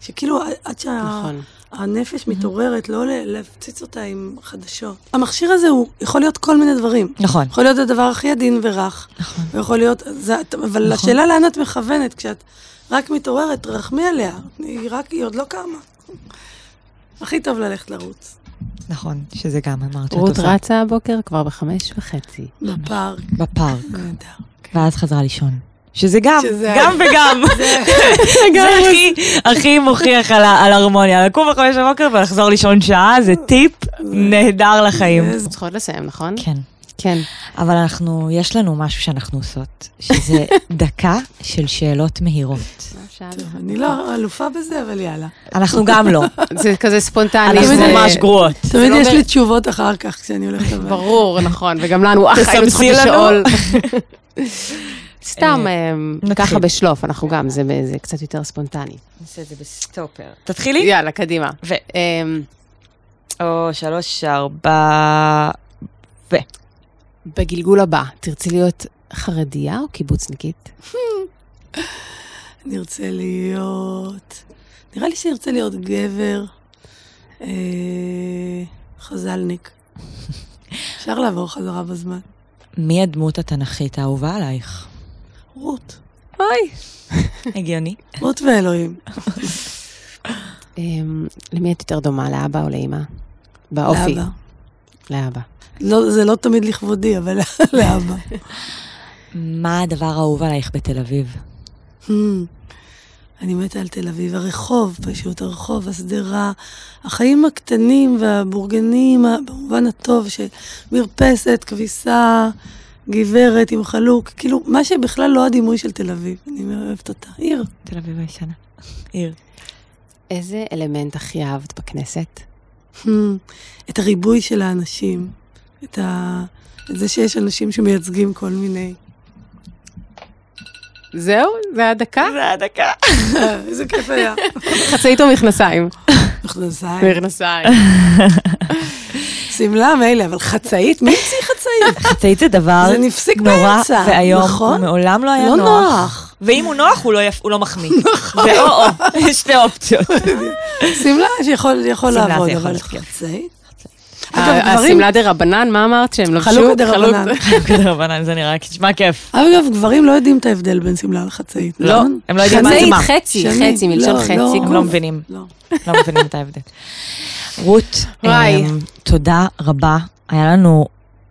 שכאילו, עד נכון. שהנפש מתעוררת, לא ל- להפציץ אותה עם חדשות. המכשיר הזה הוא יכול להיות כל מיני דברים. נכון, יכול להיות הדבר הכי עדין ורך. נכון. ויכול להיות, זה, אבל נכון. השאלה לאן את מכוונת, כשאת רק מתעוררת, תרחמי עליה, היא רק, היא עוד לא קמה. הכי טוב ללכת לרוץ, נכון, שזה גם אמרת שאת רות עושה. רצה הבוקר כבר בחמש וחצי. בפארק. בפארק. ואז חזרה לישון. שזה גם, שזה- גם וגם. זה הכי, הכי מוכיח על ה- על הרמוניה. לקום בחמש בבוקר ולחזור לישון שעה, זה טיפ נהדר לחיים. זה- צריכות לסיים, נכון? כן. כן. אבל אנחנו, יש לנו משהו שאנחנו עושות, שזה דקה של שאלות מהירות. אני לא אלופה בזה, אבל יאללה. אנחנו גם לא, זה כזה ספונטני. אנחנו זה- ממש גרועות. תמיד לא יש ב- לי תשובות אחר כך כשאני הולכת לדבר. ברור, נכון, וגם לנו, אח, היינו צריכות תסמסי לנו. לשאול. סתם, אה, נתחיל. ככה בשלוף, אנחנו גם, זה קצת יותר ספונטני. נעשה את זה בסטופר. תתחילי. יאללה, קדימה. ו... אמ, או שלוש, ארבע... ו... בגלגול הבא, תרצי להיות חרדיה או קיבוצניקית? אני ארצה להיות... נראה לי שאני ארצה להיות גבר, אה, חז"לניק. אפשר לעבור חזרה בזמן. מי הדמות התנ"כית האהובה עלייך? רות. אוי. הגיוני. רות ואלוהים. אמ, למי את יותר דומה, לאבא או לאימא? באופי. לאבא. לאבא. לא, זה לא תמיד לכבודי, אבל לאבא. מה הדבר האהוב עלייך בתל אביב? Hmm. אני מתה על תל אביב, הרחוב פשוט, הרחוב, השדרה, החיים הקטנים והבורגנים, במובן הטוב, שמרפסת, כביסה, גברת עם חלוק, כאילו, מה שבכלל לא הדימוי של תל אביב, אני אוהבת אותה. עיר. תל אביב הישנה. עיר. איזה אלמנט הכי אהבת בכנסת? Hmm. את הריבוי של האנשים, את, ה... את זה שיש אנשים שמייצגים כל מיני. זהו? זה היה דקה? זה הדקה. איזה כיף היה. חצאית או מכנסיים? מכנסיים. מכנסיים. שמלה מילא, אבל חצאית? מי המציא חצאית? חצאית זה דבר זה נפסיק נורא באמצע, ואיום. נכון? הוא מעולם לא היה לא נוח. נוח. ואם הוא נוח, הוא לא יפ- הוא לא מחמיא. זה או-או, יש שתי אופציות. שמלה שיכול יכול שמלה זה לעבוד, יכול אבל להיות, כן. חצאית? אגב, ה- גברים, השמלה דה רבנן, מה אמרת שהם לבשו? חלוק דה רבנן. כזה רבנן, זה נראה, נשמע כיף. אגב, גברים לא יודעים את ההבדל בין שמלה לחצאית, לא, נכון? הם לא יודעים מה זה חצאית, מה. חצי. חצי, מלשון לא, חצי. לא. הם לא מבינים, לא. לא מבינים את ההבדל. רות, וואי. אמ, תודה רבה. היה לנו,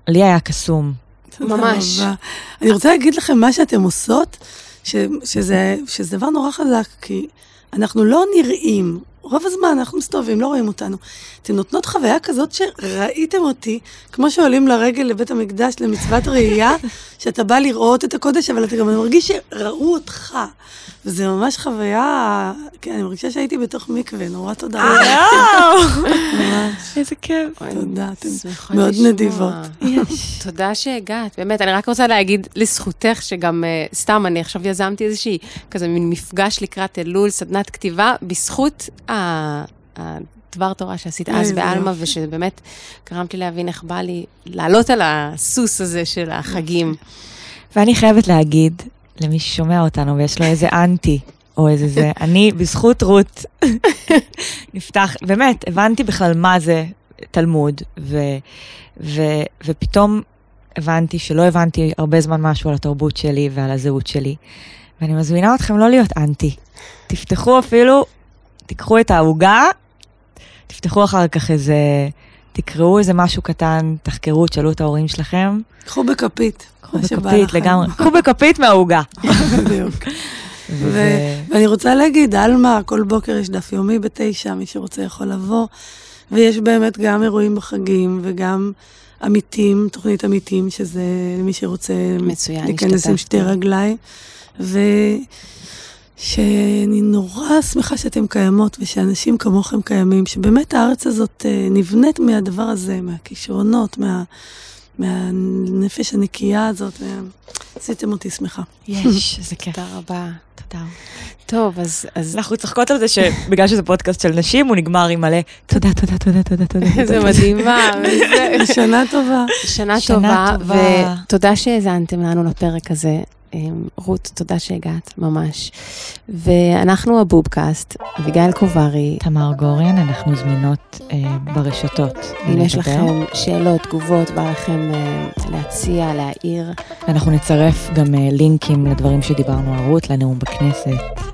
לי היה קסום. ממש. רבה. אני רוצה להגיד לכם מה שאתם עושות, ש, שזה, שזה דבר נורא חזק, כי אנחנו לא נראים. רוב הזמן אנחנו מסתובבים, לא רואים אותנו. אתן נותנות חוויה כזאת שראיתם אותי, כמו שעולים לרגל לבית המקדש למצוות ראייה, שאתה בא לראות את הקודש, אבל אתה גם מרגיש שראו אותך. וזה ממש חוויה, כן, אני מרגישה שהייתי בתוך מקווה, נורא תודה. רבה. ממש, איזה כיף. תודה, אתן מאוד. נדיבות. תודה שהגעת, באמת, אני רק רוצה להגיד לזכותך שגם, אה, סתם, אני עכשיו יזמתי איזושהי, כזה מין מפגש לקראת אלול, סדנת כתיבה, בזכות הדבר תורה שעשית אז יופי. ושבאמת גרמת לי להבין איך בא לי לעלות על הסוס הזה של החגים. ואני חייבת להגיד, למי ששומע אותנו ויש לו איזה אנטי, או איזה זה, אני, בזכות רות, נפתח, באמת, הבנתי בכלל מה זה תלמוד, ו, ו, ופתאום הבנתי שלא הבנתי הרבה זמן משהו על התרבות שלי ועל הזהות שלי. ואני מזמינה אתכם לא להיות אנטי. תפתחו אפילו, תיקחו את העוגה, תפתחו אחר כך איזה, תקראו איזה משהו קטן, תחקרו, תשאלו את ההורים שלכם. קחו בכפית. קחו בכפית. לגמרי, קחו בכפית מהעוגה. בדיוק. ו- ו- ואני רוצה להגיד, עלמה, כל בוקר יש דף יומי בתשע, מי שרוצה יכול לבוא. ויש באמת גם אירועים בחגים, וגם עמיתים, תוכנית עמיתים, שזה מי שרוצה מצוין, להיכנס עם שתי. רגליים. ושאני נורא שמחה שאתם קיימות, ושאנשים כמוכם קיימים, שבאמת הארץ הזאת אה, נבנית מהדבר הזה, מהכישרונות, מה... מהנפש הנקייה הזאת, מה... עשיתם אותי שמחה. יש, איזה כיף. תודה רבה. תודה. טוב, אז... אז אנחנו צוחקות על זה שבגלל שזה פודקאסט של נשים, הוא נגמר עם מלא תודה, תודה, תודה, תודה, תודה. איזה מדהימה. שנה טובה. שנה טובה. ותודה שהאזנתם לנו לפרק הזה. אמ, רות, תודה שהגעת, ממש. ואנחנו הבובקאסט, אביגיל קוברי. תמר גורן, אנחנו זמינות אה, ברשתות. אם יש. לכם שאלות, תגובות, בא לכם אה, להציע, להעיר, אנחנו נצרף גם אה, לינקים לדברים שדיברנו על רות, לנאום בכנסת.